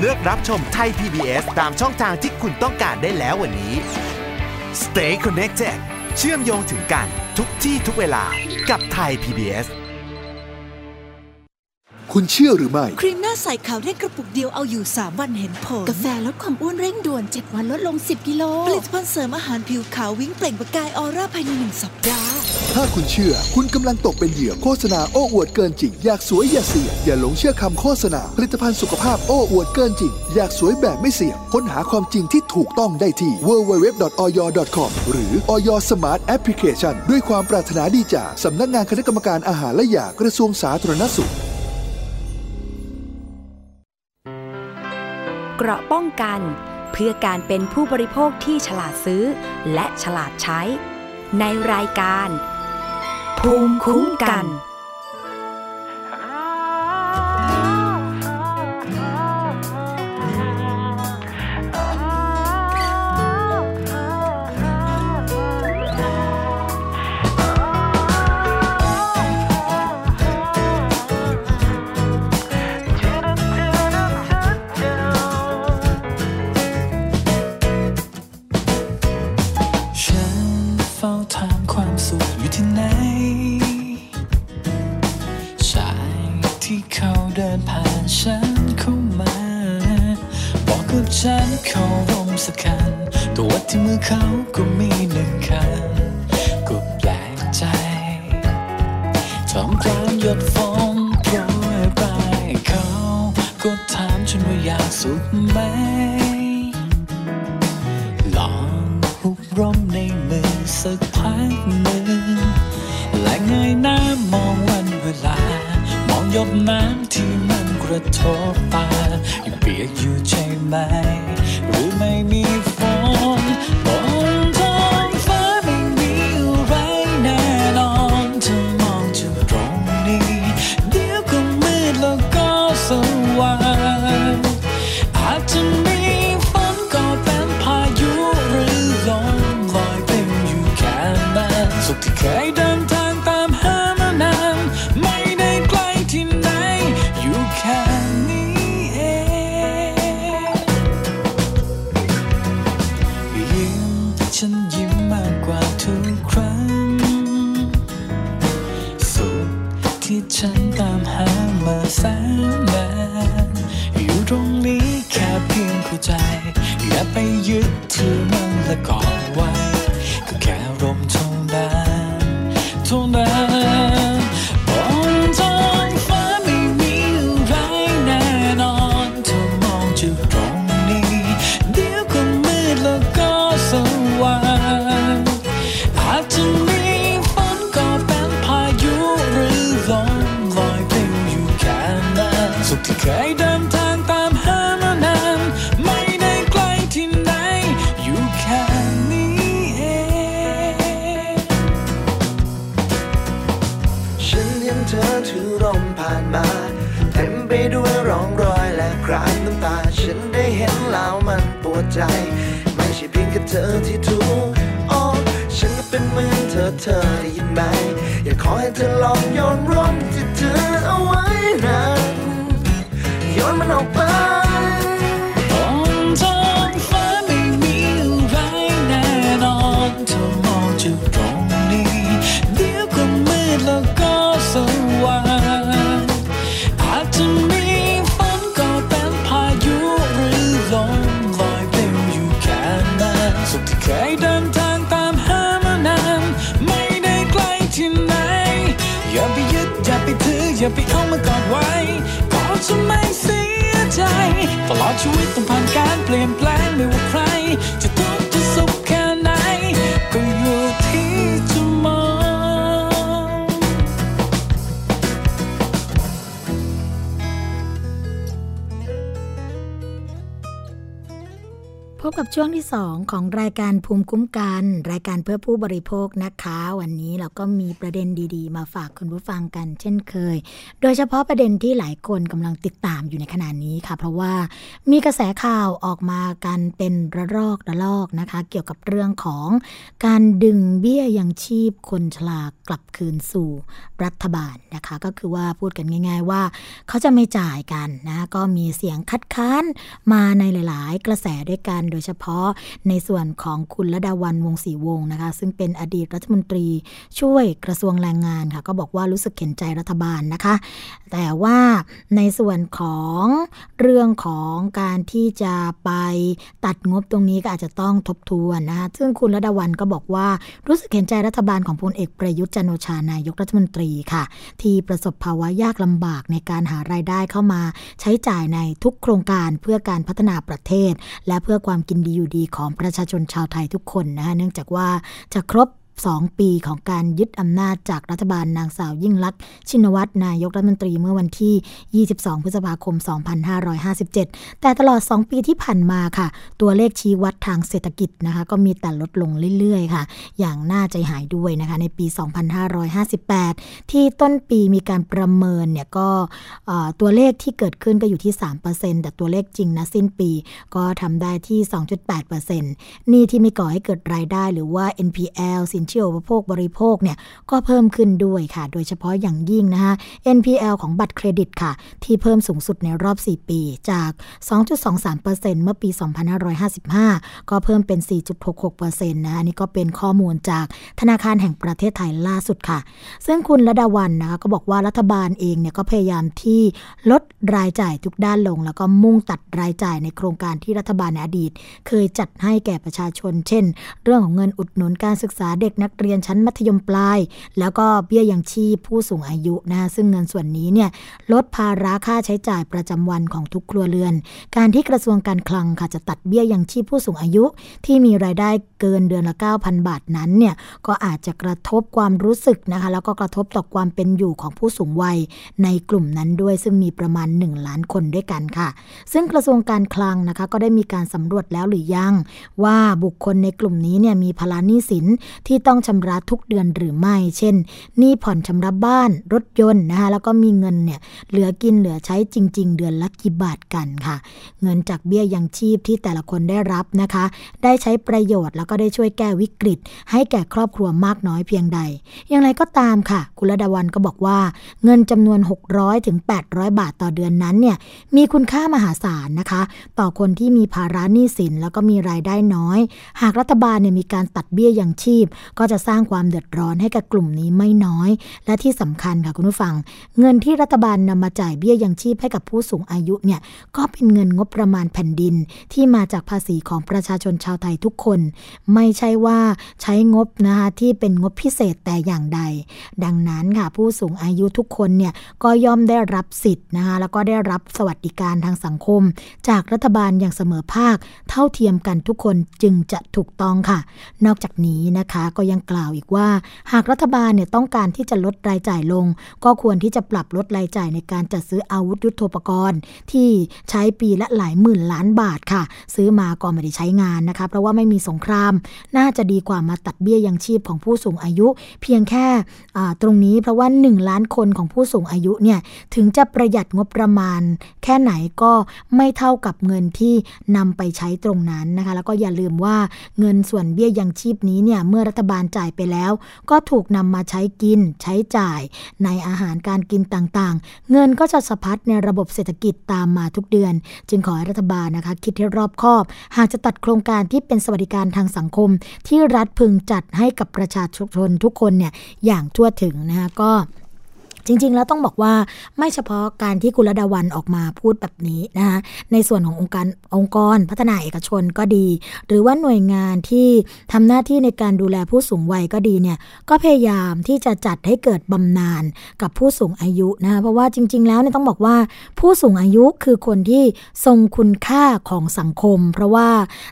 เลือกรับชมไทย PBS ตามช่องทางที่คุณต้องการได้แล้ววันนี้ Stay connected เชื่อมโยงถึงกันทุกที่ทุกเวลากับไทย PBS คุณเชื่อหรือไม่ ครีมหน้าใสขาวเร่งกระปุกเดียวเอาอยู่ 3 วันเห็นผล กาแฟลดความอ้วนเร่งด่วน 7 วันลดลง 10 กิโล ผลิตภัณฑ์เสริมอาหารผิวขาววิ่งเปล่งประกายออร่าภายในหนึ่งสัปดาห์ ถ้าคุณเชื่อ คุณกำลังตกเป็นเหยื่อโฆษณาโอ้อวดเกินจริง อยากสวยอย่าเสี่ยงอย่าหลงเชื่อคำโฆษณา ผลิตภัณฑ์สุขภาพโอ้อวดเกินจริง อยากสวยแบบไม่เสี่ยง ค้นหาความจริงที่ถูกต้องได้ที่ www.oyor.com หรือ oyor Smart Application ด้วยความปรารถนาดีจากสำนักงานคณะกรรมการอาหารและยากระทรวงสาธารณสุข เกราะป้องกัน เพื่อการเป็นผู้บริโภคที่ฉลาดซื้อ และฉลาดใช้ ในรายการ ภูมิคุ้มกัน พบกับช่วงที่ 2 ของรายการภูมิคุ้มกัน รายการเพื่อผู้บริโภคนะคะ วันนี้เราก็มีประเด็นดีๆ มาฝากคุณผู้ฟังกันเช่นเคย โดยเฉพาะประเด็นที่หลายคนกำลังติดตามอยู่ในขณะนี้ค่ะ เพราะว่ามีกระแสข่าวออกมากันเป็นระลอกระลอกนะคะ เกี่ยวกับเรื่องของการดึงเบี้ยยังชีพคนชรากลับคืนสู่รัฐบาลนะคะ ก็คือว่าพูดกันง่าย ๆ ว่าเขาจะไม่จ่ายกันนะก็มีเสียงคัดค้านมาในหลาย ๆ กระแสด้วยกันโดยเฉพาะในส่วนของคุณระดาวันวงศรีวงศ์นะคะ ซึ่งเป็นอดีตรัฐมนตรีช่วยกระทรวงแรงงานค่ะ ก็บอกว่ารู้สึกเห็นใจรัฐบาลนะคะ แต่ว่าในส่วนของเรื่องของการที่จะไปตัดงบตรงนี้ก็อาจจะต้องทบทวนนะคะซึ่งคุณระดาวันก็บอกว่ารู้สึกเห็นใจรัฐบาลของพลเอกประยุทธ์จันโอชานายกรัฐมนตรีค่ะ ที่ประสบภาวะยากลำบากในการหารายได้เข้ามาใช้จ่ายในทุกโครงการเพื่อการพัฒนาประเทศ และเพื่อความกินดีอยู่ดีของประชาชนชาวไทยทุกคนนะคะเนื่องจากว่าจะครบ 2 ปีของการยึดอำนาจจากรัฐบาลนางสาวยิ่งลักษณ์ชินวัตรนายกรัฐมนตรีเมื่อวันที่ 22 พฤษภาคม 2557 แต่ตลอด 2 ปีที่ผ่านมาค่ะ ตัวเลขชี้วัดทางเศรษฐกิจนะคะ ก็มีแต่ลดลงเรื่อยๆ ค่ะ อย่างน่าใจหายด้วยนะคะ ในปี 2558 ที่ต้นปีมีการประเมินเนี่ยก็ตัวเลขที่เกิดขึ้นก็อยู่ที่ 3%แต่ตัวเลขจริงนะสิ้นปี ก็ทำได้ที่ 2.8%นี่ที่ไม่ก่อให้เกิดรายได้หรือว่า NPL สินนเชื่ออุปโภคบริโภคเนี่ยก็เพิ่มขึ้นด้วยค่ะ โดยเฉพาะอย่างยิ่งนะคะ NPL ของบัตรเครดิตค่ะ ที่เพิ่มสูงสุดในรอบ 4 ปี จาก 2.23%เมื่อปี 2555 ก็เพิ่มเป็น 4.66%นะคะนี่ก็เป็นข้อมูลจากธนาคารแห่งประเทศไทยล่าสุดค่ะ ซึ่งคุณระดาวันนะคะก็บอกว่ารัฐบาลเองเนี่ยก็พยายามที่ลดรายจ่ายทุกด้านลง แล้วก็มุ่งตัดรายจ่ายในโครงการที่รัฐบาลในอดีต เคยจัดให้แก่ประชาชน เช่น เรื่องของเงินอุดหนุนการศึกษาเด็กนักเรียนชั้นมัธยมปลาย แล้วก็เบี้ยยังชีพผู้สูงอายุนะคะซึ่งเงินส่วนนี้เนี่ยลดภาระค่าใช้จ่ายประจำวันของทุกครัวเรือน การที่กระทรวงการคลังค่ะจะตัดเบี้ยยังชีพผู้สูงอายุ ที่มีรายได้เกินเดือนละ 9,000 บาทนั้นเนี่ยก็อาจจะกระทบความรู้สึกนะคะแล้วก็กระทบต่อความเป็นอยู่ของผู้สูงวัยในกลุ่มนั้นด้วยซึ่งมีประมาณ 1 ล้านคนด้วยกันค่ะ ซึ่งกระทรวงการคลังนะคะก็ได้มีการสำรวจแล้วหรือยัง ว่าบุคคลในกลุ่มนี้เนี่ยมีภาระหนี้สินที่ต้องชำระทุกเดือนหรือไม่ เช่นหนี้ผ่อนชำระบ้านรถยนต์นะคะแล้วก็มีเงินเนี่ยเหลือกินเหลือใช้จริง ๆ เดือนละกี่บาทกันค่ะ เงินจากเบี้ยยังชีพที่แต่ละคนได้รับนะคะ ได้ใช้ประโยชน์แล้วก็ได้ช่วยแก้วิกฤต ให้แก่ครอบครัวมากน้อยเพียงใด อย่างไรก็ตามค่ะ คุณระดาวันก็บอกว่า เงินจำนวน 600ถึง800 บาทต่อเดือนนั้นเนี่ยมีคุณค่ามหาศาลนะคะ ต่อคนที่มีภาระหนี้สินแล้วก็มีรายได้น้อย หากรัฐบาลเนี่ยมีการตัดเบี้ยยังชีพก็จะสร้างความเดือดร้อนให้กับกลุ่มนี้ไม่น้อย และที่สำคัญค่ะคุณผู้ฟัง เงินที่รัฐบาลนำมาจ่ายเบี้ยยังชีพให้กับผู้สูงอายุเนี่ยก็เป็นเงินงบประมาณแผ่นดินที่มาจากภาษีของประชาชนชาวไทยทุกคน ไม่ใช่ว่าใช้งบนะคะที่เป็นงบพิเศษแต่อย่างใด ดังนั้นค่ะผู้สูงอายุทุกคนเนี่ยก็ย่อมได้รับสิทธิ์นะคะแล้วก็ได้รับสวัสดิการทางสังคม จากรัฐบาลอย่างเสมอภาค เท่าเทียมกันทุกคนจึงจะถูกต้องค่ะ นอกจากนี้นะคะก็ยังกล่าวอีกว่า หากรัฐบาลเนี่ยต้องการที่จะลดรายจ่ายลง ก็ควรที่จะปรับลดรายจ่ายในการจัดซื้ออาวุธยุโทโธปกรณ์ ที่ใช้ปีละหลายหมื่นล้านบาทค่ะ ซื้อมาก็ไม่ได้ใช้งานนะคะเพราะว่าไม่มีสงคราม น่าจะดีกว่ามาตัดเบี้ยยังชีพของผู้สูงอายุ เพียงแค่ตรงนี้เพราะว่า 1 ล้านคนของผู้สูงอายุเนี่ยถึงจะประหยัดงบประมาณ แค่ไหนก็ไม่เท่ากับเงินที่นำไปใช้ตรงนั้นนะคะ แล้วก็อย่าลืมว่าเงินส่วนเบี้ยยังชีพนี้เนี่ยเมื่อรัฐบาลจ่ายไปแล้ว ก็ถูกนำมาใช้กินใช้จ่ายในอาหารการกินต่างๆ เงินก็จะสะพัดในระบบเศรษฐกิจตามมาทุกเดือน จึงขอให้รัฐบาลนะคะ คิดให้รอบคอบ หากจะตัดโครงการที่เป็นสวัสดิการทางสังคม ที่รัฐพึงจัดให้กับประชาชนทุกคนเนี่ยอย่างทั่วถึงนะคะก็ จริง ๆ แล้วต้องบอกว่าไม่เฉพาะการที่คุณระดาวันออกมาพูดแบบนี้นะคะในส่วนขององค์การองค์กรพัฒนาเอกชนก็ดี หรือว่าหน่วยงานที่ทำหน้าที่ในการดูแลผู้สูงวัยก็ดีเนี่ยก็พยายามที่จะจัดให้เกิดบำนาญกับผู้สูงอายุนะคะเพราะว่าจริง ๆ แล้วเนี่ยต้องบอกว่าผู้สูงอายุคือคนที่ทรงคุณค่าของสังคม เพราะว่า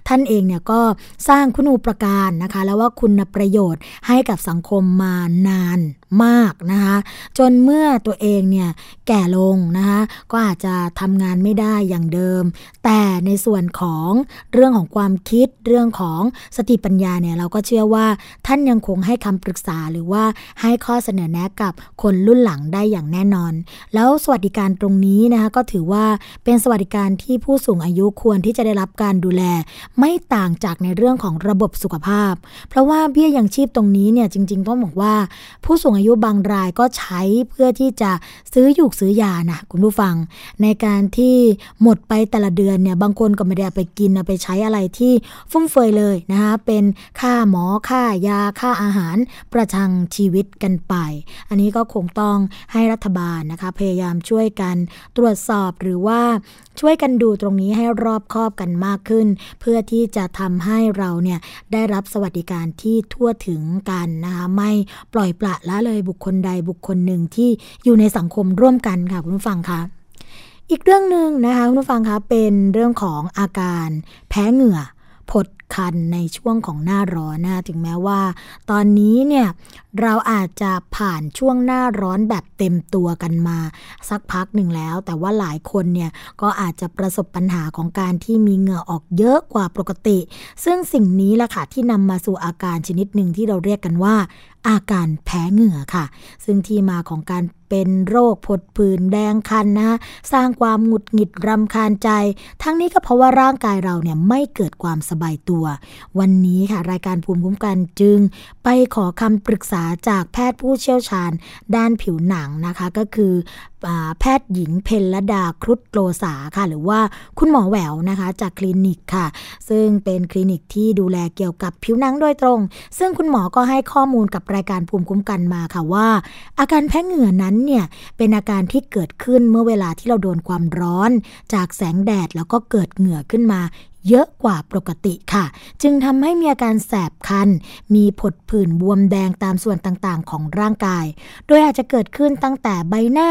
ท่านเองเนี่ยก็สร้างคุณูปการนะคะ แล้วว่าคุณประโยชน์ให้กับสังคมมานาน มากนะคะจนเมื่อตัวเองเนี่ยแก่ลงนะคะก็อาจจะทำงานไม่ได้อย่างเดิม แต่ในส่วนของเรื่องของความคิดเรื่องของสติปัญญาเนี่ยเราก็เชื่อว่าท่านยังคงให้คำปรึกษาหรือว่าให้ข้อเสนอแนะกับคนรุ่นหลังได้อย่างแน่นอน แล้วสวัสดิการตรงนี้นะคะก็ถือว่าเป็นสวัสดิการที่ผู้สูงอายุควรที่จะได้รับการดูแล ไม่ต่างจากในเรื่องของระบบสุขภาพ เพราะว่าเบี้ยยังชีพตรงนี้เนี่ยจริง ๆ ต้องบอกว่าผู้สูงอายุายุบางรายก็ใช้เพื่อที่จะซื้อหยูกซื้อยานะคุณผู้ฟัง ในการที่หมดไปแต่ละเดือนเนี่ยบางคนก็ไม่ได้ไปกินไปใช้อะไรที่ฟุ่มเฟือยเลยนะคะเป็นค่าหมอค่ายาค่าอาหารประทังชีวิตกันไป อันนี้ก็คงต้องให้รัฐบาลนะคะพยายามช่วยกันตรวจสอบหรือว่าช่วยกันดูตรงนี้ให้รอบคอบกันมากขึ้น เพื่อที่จะทำให้เราเนี่ยได้รับสวัสดิการที่ทั่วถึงกันนะคะไม่ปล่อยปละละเลยเลยบุคคลใดบุคคลหนึ่งที่อยู่ในสังคมร่วมกันค่ะคุณผู้ฟังคะอีกเรื่องหนึ่งนะคะคุณผู้ฟังคะเป็นเรื่องของอาการแพ้เหงื่อ ผดคันในช่วงของหน้าร้อนนะถึงแม้ว่า ตอนนี้เนี่ยเราอาจจะผ่านช่วงหน้าร้อนแบบเต็มตัวกันมา สักพักหนึ่งแล้ว แต่ว่าหลายคนเนี่ยก็อาจจะประสบปัญหาของการที่มีเหงื่อออกเยอะกว่าปกติ ซึ่งสิ่งนี้แหละค่ะที่นำมาสู่อาการชนิดหนึ่งที่เราเรียกกันว่า อาการแพ้เหงื่อค่ะ ซึ่งที่มาของการ เป็นโรคผดผื่นแดงคันนะสร้างความหงุดหงิดรำคาญใจ ทั้งนี้ก็เพราะว่าร่างกายเราเนี่ยไม่เกิดความสบายตัว วันนี้ค่ะรายการภูมิคุ้มกันจึง ไปขอคำปรึกษาจากแพทย์ผู้เชี่ยวชาญ ด้านผิวหนังนะคะก็คือแพทย์หญิงเพลลดาครุฑโลสาค่ะ หรือว่าคุณหมอแหววนะคะ จากคลินิกค่ะ ซึ่งเป็นคลินิกที่ดูแลเกี่ยวกับผิวหนังโดยตรง ซึ่งคุณหมอก็ให้ข้อมูลกับรายการภูมิคุ้มกันมาค่ะว่า อาการแพ้เหงื่อนั้นเนี่ยเป็นอาการที่เกิดขึ้นเมื่อเวลาที่เราโดนความร้อนจากแสงแดดแล้วก็เกิดเหงื่อขึ้นมาเยอะกว่าปกติค่ะ จึงทำให้มีอาการแสบคัน มีผดผื่นบวมแดงตามส่วนต่างๆ ของร่างกาย โดยอาจจะเกิดขึ้นตั้งแต่ใบหน้า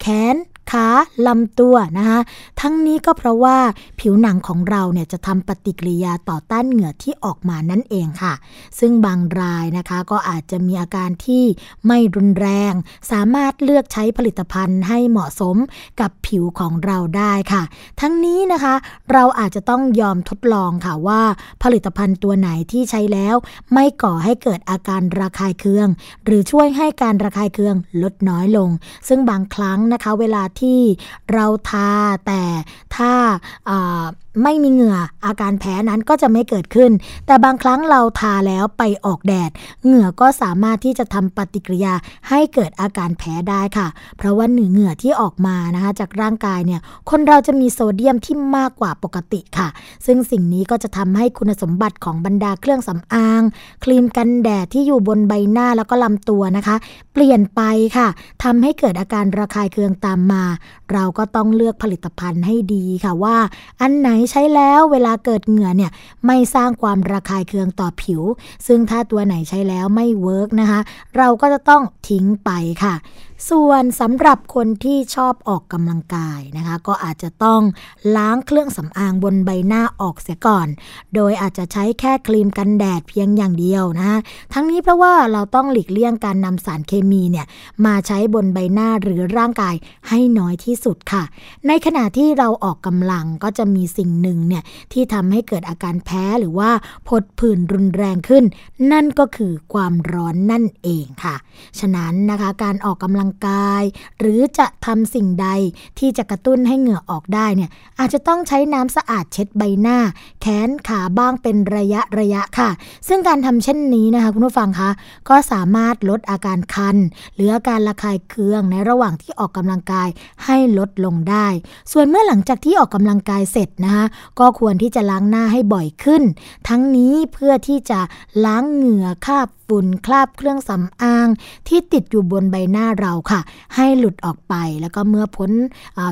แขน ขาลำตัวนะคะทั้งนี้ก็เพราะว่าผิวหนังของเราเนี่ยจะทำปฏิกิริยาต่อต้านเหงื่อที่ออกมานั่นเองค่ะ ซึ่งบางรายนะคะก็อาจจะมีอาการที่ไม่รุนแรง สามารถเลือกใช้ผลิตภัณฑ์ให้เหมาะสมกับผิวของเราได้ค่ะ ทั้งนี้นะคะเราอาจจะต้องยอมทดลองค่ะว่า ผลิตภัณฑ์ตัวไหนที่ใช้แล้ว ไม่ก่อให้เกิดอาการระคายเคือง หรือช่วยให้การระคายเคืองลดน้อยลง ซึ่งบางครั้งนะคะ เวลาที่เราทาแต่ถ้าไม่มีเหงื่ออาการแพ้นั้นก็จะไม่เกิดขึ้น แต่บางครั้งเราทาแล้วไปออกแดด เหงื่อก็สามารถที่จะทำปฏิกิริยาให้เกิดอาการแพ้ได้ค่ะ เพราะว่าเหงื่อที่ออกมานะคะจากร่างกายเนี่ยคนเราจะมีโซเดียมที่มากกว่าปกติค่ะ ซึ่งสิ่งนี้ก็จะทำให้คุณสมบัติของบรรดาเครื่องสำอาง ครีมกันแดดที่อยู่บนใบหน้าแล้วก็ลำตัวนะคะ เปลี่ยนไปค่ะทำให้เกิดอาการระคายเคืองตามมาเราก็ต้องเลือกผลิตภัณฑ์ให้ดีค่ะว่า อันไหนใช้แล้วเวลาเกิดเหงื่อเนี่ยไม่สร้างความระคายเคืองต่อผิว ซึ่งถ้าตัวไหนใช้แล้วไม่เวิร์กนะคะ เราก็จะต้องทิ้งไปค่ะ ส่วนสำหรับคนที่ชอบออกกำลังกายนะคะ ก็อาจจะต้องล้างเครื่องสำอางบนใบหน้าออกเสียก่อน โดยอาจจะใช้แค่ครีมกันแดดเพียงอย่างเดียวนะคะทั้งนี้เพราะว่าเราต้องหลีกเลี่ยงการนำสารเคมีเนี่ยมาใช้บนใบหน้าหรือร่างกายให้น้อยที่สุดค่ะ ในขณะที่เราออกกำลังก็จะมีสิ่งหนึ่งเนี่ยที่ทำให้เกิดอาการแพ้หรือว่าผดผื่นรุนแรงขึ้น นั่นก็คือความร้อนนั่นเองค่ะ ฉะนั้นนะคะการออกกำลังงกาย หรือจะทำสิ่งใดที่จะกระตุ้นให้เหงื่อออกได้เนี่ยอาจจะต้องใช้น้ำสะอาดเช็ดใบหน้า แขนขาบ้างเป็นระยะระยะค่ะ ซึ่งการทำเช่นนี้นะคะคุณผู้ฟังคะก็สามารถลดอาการคัน หรืออาการระคายเคืองในระหว่างที่ออกกำลังกายให้ลดลงได้ ส่วนเมื่อหลังจากที่ออกกำลังกายเสร็จนะคะก็ควรที่จะล้างหน้าให้บ่อยขึ้น ทั้งนี้เพื่อที่จะล้างเหงื่อ คราบ ฝุ่นคราบเครื่องสำอาง ที่ติดอยู่บนใบหน้าเราค่ะ ให้หลุดออกไป แล้วก็เมื่อพ้น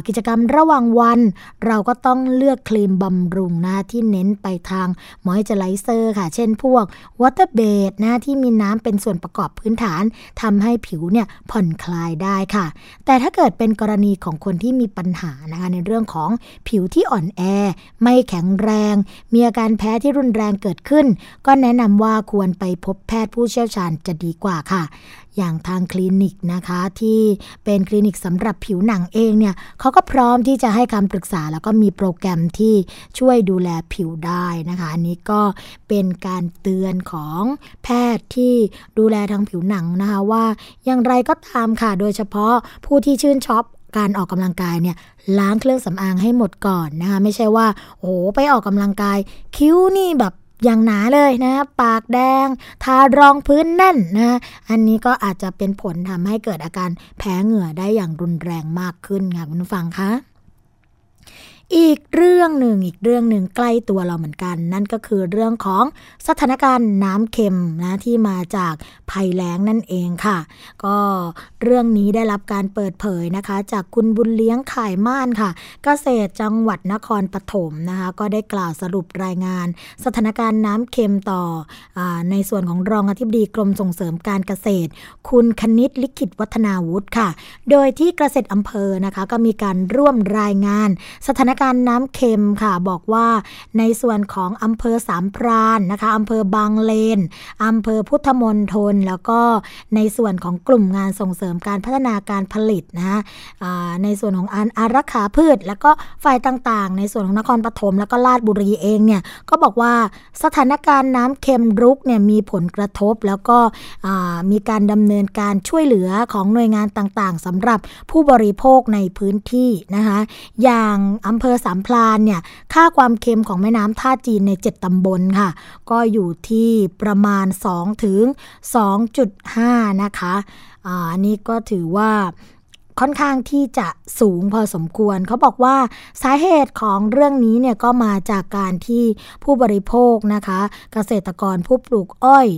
กิจกรรมระหว่างวัน เราก็ต้องเลือกครีมบำรุงนะที่เน้นไปทางมอยเจอไรเซอร์ค่ะ เช่นพวก water-based นะที่มีน้ำเป็นส่วนประกอบพื้นฐานทำให้ผิวเนี่ยผ่อนคลายได้ค่ะ แต่ถ้าเกิดเป็นกรณีของคนที่มีปัญหานะคะในเรื่องของผิวที่อ่อนแอ ไม่แข็งแรง มีอาการแพ้ที่รุนแรงเกิดขึ้น ก็แนะนำว่าควรไปพบแพทย์ผู้เชี่ยวชาญจะดีกว่าค่ะ อย่างทางคลินิกนะคะที่เป็นคลินิกสำหรับผิวหนังเองเนี่ยเขาก็พร้อมที่จะให้คำปรึกษา แล้วก็มีโปรแกรมที่ช่วยดูแลผิวได้นะคะ อันนี้ก็เป็นการเตือนของแพทย์ที่ดูแลทางผิวหนังนะคะว่า อย่างไรก็ตามค่ะ โดยเฉพาะผู้ที่ชื่นชอบการออกกำลังกายเนี่ยล้างเครื่องสำอางให้หมดก่อนนะคะ ไม่ใช่ว่าโอ้ไปออกกำลังกาย คิ้วนี่แบบ อย่างหนาเลยนะ ปากแดง ทารองพื้นแน่นนะ อันนี้ก็อาจจะเป็นผลทำให้เกิดอาการแพ้เหงื่อได้อย่างรุนแรงมากขึ้นค่ะคุณฟังคะ อีกเรื่องหนึ่งอีกเรื่องหนึ่งใกล้ตัวเราเหมือนกัน นั่นก็คือเรื่องของสถานการณ์น้ำเค็มนะที่มาจากภัยแล้งนั่นเองค่ะ ก็เรื่องนี้ได้รับการเปิดเผยนะคะ จากคุณบุญเลี้ยงข่ายม่านค่ะ เกษตรจังหวัดนครปฐมนะคะ ก็ได้กล่าวสรุปรายงาน สถานการณ์น้ำเค็มต่ออในส่วนของรองอธิบดีกรมส่งเสริมการเกษตร คุณคณิตลิขิตวัฒนาวุฒิค่ะ โดยที่เกษตรอำเภอนะคะ ก็มีการร่วมรายงานสถานการน้ำเค็มค่ะบอกว่าในส่วนของอำเภอสามพรานนะคะอำเภอบางเลนอำเภอพุทธมณฑลแล้วก็ในส่วนของกลุ่มงานส่งเสริมการพัฒนาการผลิตนะคะในส่วนของอันอารักขาพืช แล้วก็ฝ่ายต่างๆ ในส่วนของนครปฐมแล้วก็ลาดบุรีเองเนี่ยก็บอกว่าสถานการณ์น้ำเค็มรุกเนี่ยมีผลกระทบแล้วก็มีการดำเนินการช่วยเหลือของหน่วยงานต่างๆสำหรับผู้บริโภคในพื้นที่นะคะอย่างอำเภอสามพลานเนี่ยค่าความเค็มของแม่น้ำท่าจีนใน 7 ตำบลค่ะ ก็อยู่ที่ประมาณ 2 ถึง 2.5 นะคะอันนี้ก็ถือว่าค่อนข้างที่จะสูงพอสมควร เขาบอกว่าสาเหตุของเรื่องนี้เนี่ยก็มาจากการที่ผู้บริโภคนะคะ เกษตรกรผู้ปลูกอ้อย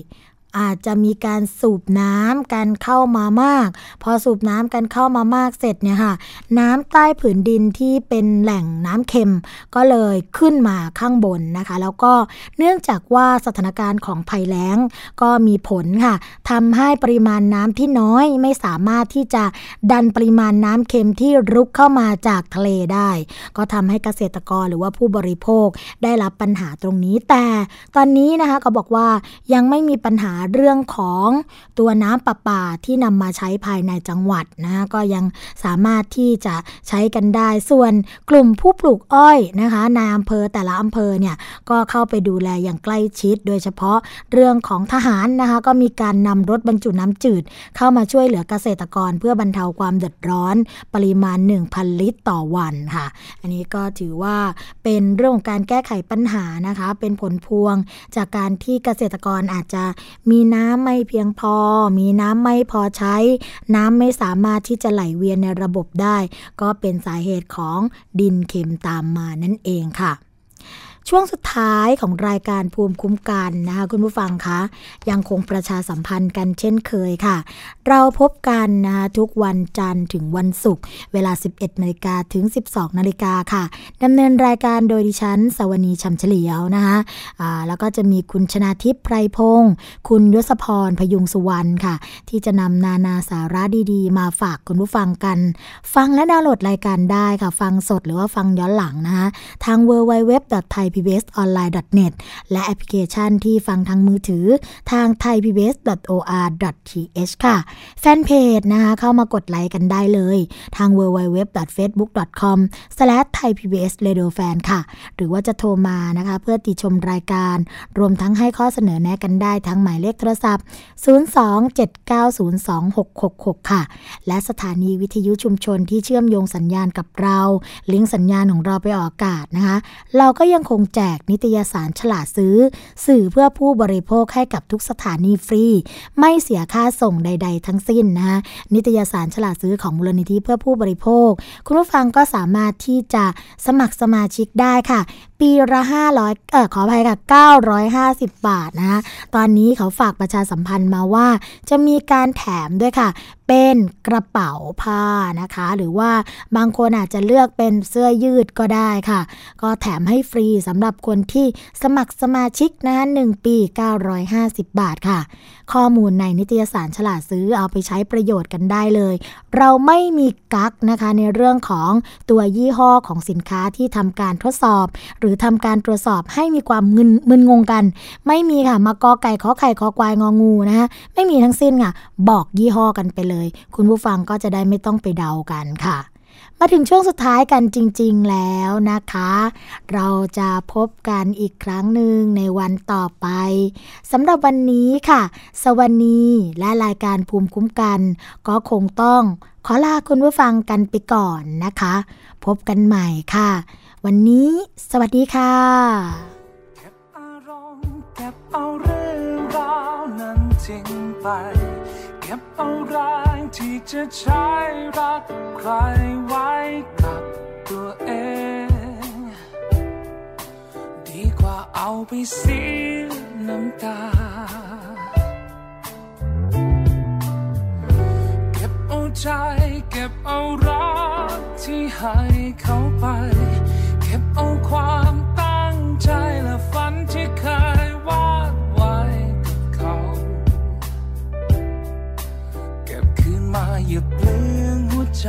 อาจจะมีการสูบน้ำกันเข้ามามาก พอสูบน้ำกันเข้ามามากเสร็จเนี่ยค่ะ น้ำใต้ผืนดินที่เป็นแหล่งน้ำเค็มก็เลยขึ้นมาข้างบนนะคะ แล้วก็เนื่องจากว่าสถานการณ์ของภัยแล้งก็มีผลค่ะทำให้ปริมาณน้ำที่น้อยไม่สามารถที่จะดันปริมาณน้ำเค็มที่รุกเข้ามาจากทะเลได้ ก็ทำให้เกษตรกรหรือว่าผู้บริโภคได้รับปัญหาตรงนี้แต่ ตอนนี้นะคะก็บอกว่ายังไม่มีปัญหาเรื่องของตัวน้ำประปาที่นำมาใช้ภายในจังหวัดนะก็ยังสามารถที่จะใช้กันได้ ส่วนกลุ่มผู้ปลูกอ้อยนะคะในอำเภอแต่ละอำเภอเนี่ยก็เข้าไปดูแลอย่างใกล้ชิด โดยเฉพาะเรื่องของทหารนะคะก็มีการนำรถบรรจุน้ำจืด เข้ามาช่วยเหลือเกษตรกรเพื่อบรรเทาความเดือดร้อน ปริมาณ 1,000 ลิตรต่อวันค่ะ อันนี้ก็ถือว่าเป็นเรื่องของการแก้ไขปัญหานะคะ เป็นผลพวงจากการที่เกษตรกรอาจจะมีน้ำไม่เพียงพอ มีน้ำไม่พอใช้ น้ำไม่สามารถที่จะไหลเวียนในระบบได้ ก็เป็นสาเหตุของดินเค็มตามมานั่นเองค่ะ ช่วงสุดท้ายของรายการภูมิคุ้มกันนะคะคุณผู้ฟังคะยังคงประชาสัมพันธ์กันเช่นเคยค่ะ เราพบกันนะคะทุกวันจันทร์ถึงวันศุกร์เวลา 11นาฬิกาถึง 12นาฬิกาค่ะดำเนินรายการโดยดิฉันสวนีชัมเฉลียวนะคะะแล้วก็จะมีคุณชนาทิพย์ไพรพงศ์คุณยศพรพยุงสุวรรณค่ะ ที่จะนำนานาสาระดีๆ มาฝากคุณผู้ฟังกัน ฟังและดาวน์โหลดรายการได้ค่ะ ฟังสดหรือว่าฟังย้อนหลังนะคะทาง w w w t h a i p b s o n l i n e n e t และแอปพลิเคชันที่ฟังทางมือถือทาง thaipbs.or.th ค่ะ แฟนเพจนะคะเข้ามากดไลค์กันได้เลย ทาง www.facebook.com/thaipbsradiofan ค่ะ หรือว่าจะโทรมานะคะ เพื่อติชมรายการ รวมทั้งให้ข้อเสนอแนะกันได้ทั้งหมายเลขโทรศัพท์ 027902666 ค่ะ และสถานีวิทยุชุมชนที่เชื่อมโยงสัญญาณกับเรา ลิงก์สัญญาณของเราไปออกอากาศนะคะ เราก็ยังคงแจกนิตยสารฉลาดซื้อ สื่อเพื่อผู้บริโภคให้กับทุกสถานีฟรี ไม่เสียค่าส่งใด ๆ ทั้งสิ้นนะคะนิตยสารฉลาดซื้อของมูลนิธิเพื่อผู้บริโภค คุณผู้ฟังก็สามารถที่จะสมัครสมาชิกได้ค่ะ ปีละ500เออขออภัยค่ะ950 บาทนะคะตอนนี้เขาฝากประชาสัมพันธ์มาว่า จะมีการแถมด้วยค่ะ เป็นกระเป๋าผ้านะคะ หรือว่าบางคนอาจจะเลือกเป็นเสื้อยืดก็ได้ค่ะ ก็แถมให้ฟรีสำหรับคนที่สมัครสมาชิกนะหนึ่งปี 950 บาทค่ะ ข้อมูลในนิตยสารฉลาดซื้อเอาไปใช้ประโยชน์กันได้เลย เราไม่มีกักนะคะในเรื่องของตัวยี่ห้อของสินค้าที่ทำการทดสอบหรือทำการตรวจสอบให้มีความมึนมึนงงกัน ไม่มีค่ะมากอไก่ขอไข่ขอควายงองูนะคะไม่มีทั้งสิ้นค่ะ บอกยี่ห้อกันไปเลย คุณผู้ฟังก็จะได้ไม่ต้องไปเดากันค่ะมาถึงช่วงสุดท้ายกันจริง ๆ แล้วนะคะ เราจะพบกันอีกครั้งหนึ่งในวันต่อไปสำหรับวันนี้ค่ะ สวัสดีและรายการภูมิคุ้มกัน ก็คงต้องขอลาคุณผู้ฟังกันไปก่อนนะคะ พบกันใหม่ค่ะ วันนี้ สวัสดีค่ะเอาเรื่องราวนั้นทิ้งไป เก็บเอาแรงที่จะใช้รักใครไว้กับตัวเอง ดีกว่าเอาไปสีน้ำตาใจเก็บเอารักที่ให้เขาไป ความตั้งใจและฝันที่เคยวาดไว้กับเขา เก็บคืนมาอย่าเปลืองหัวใจ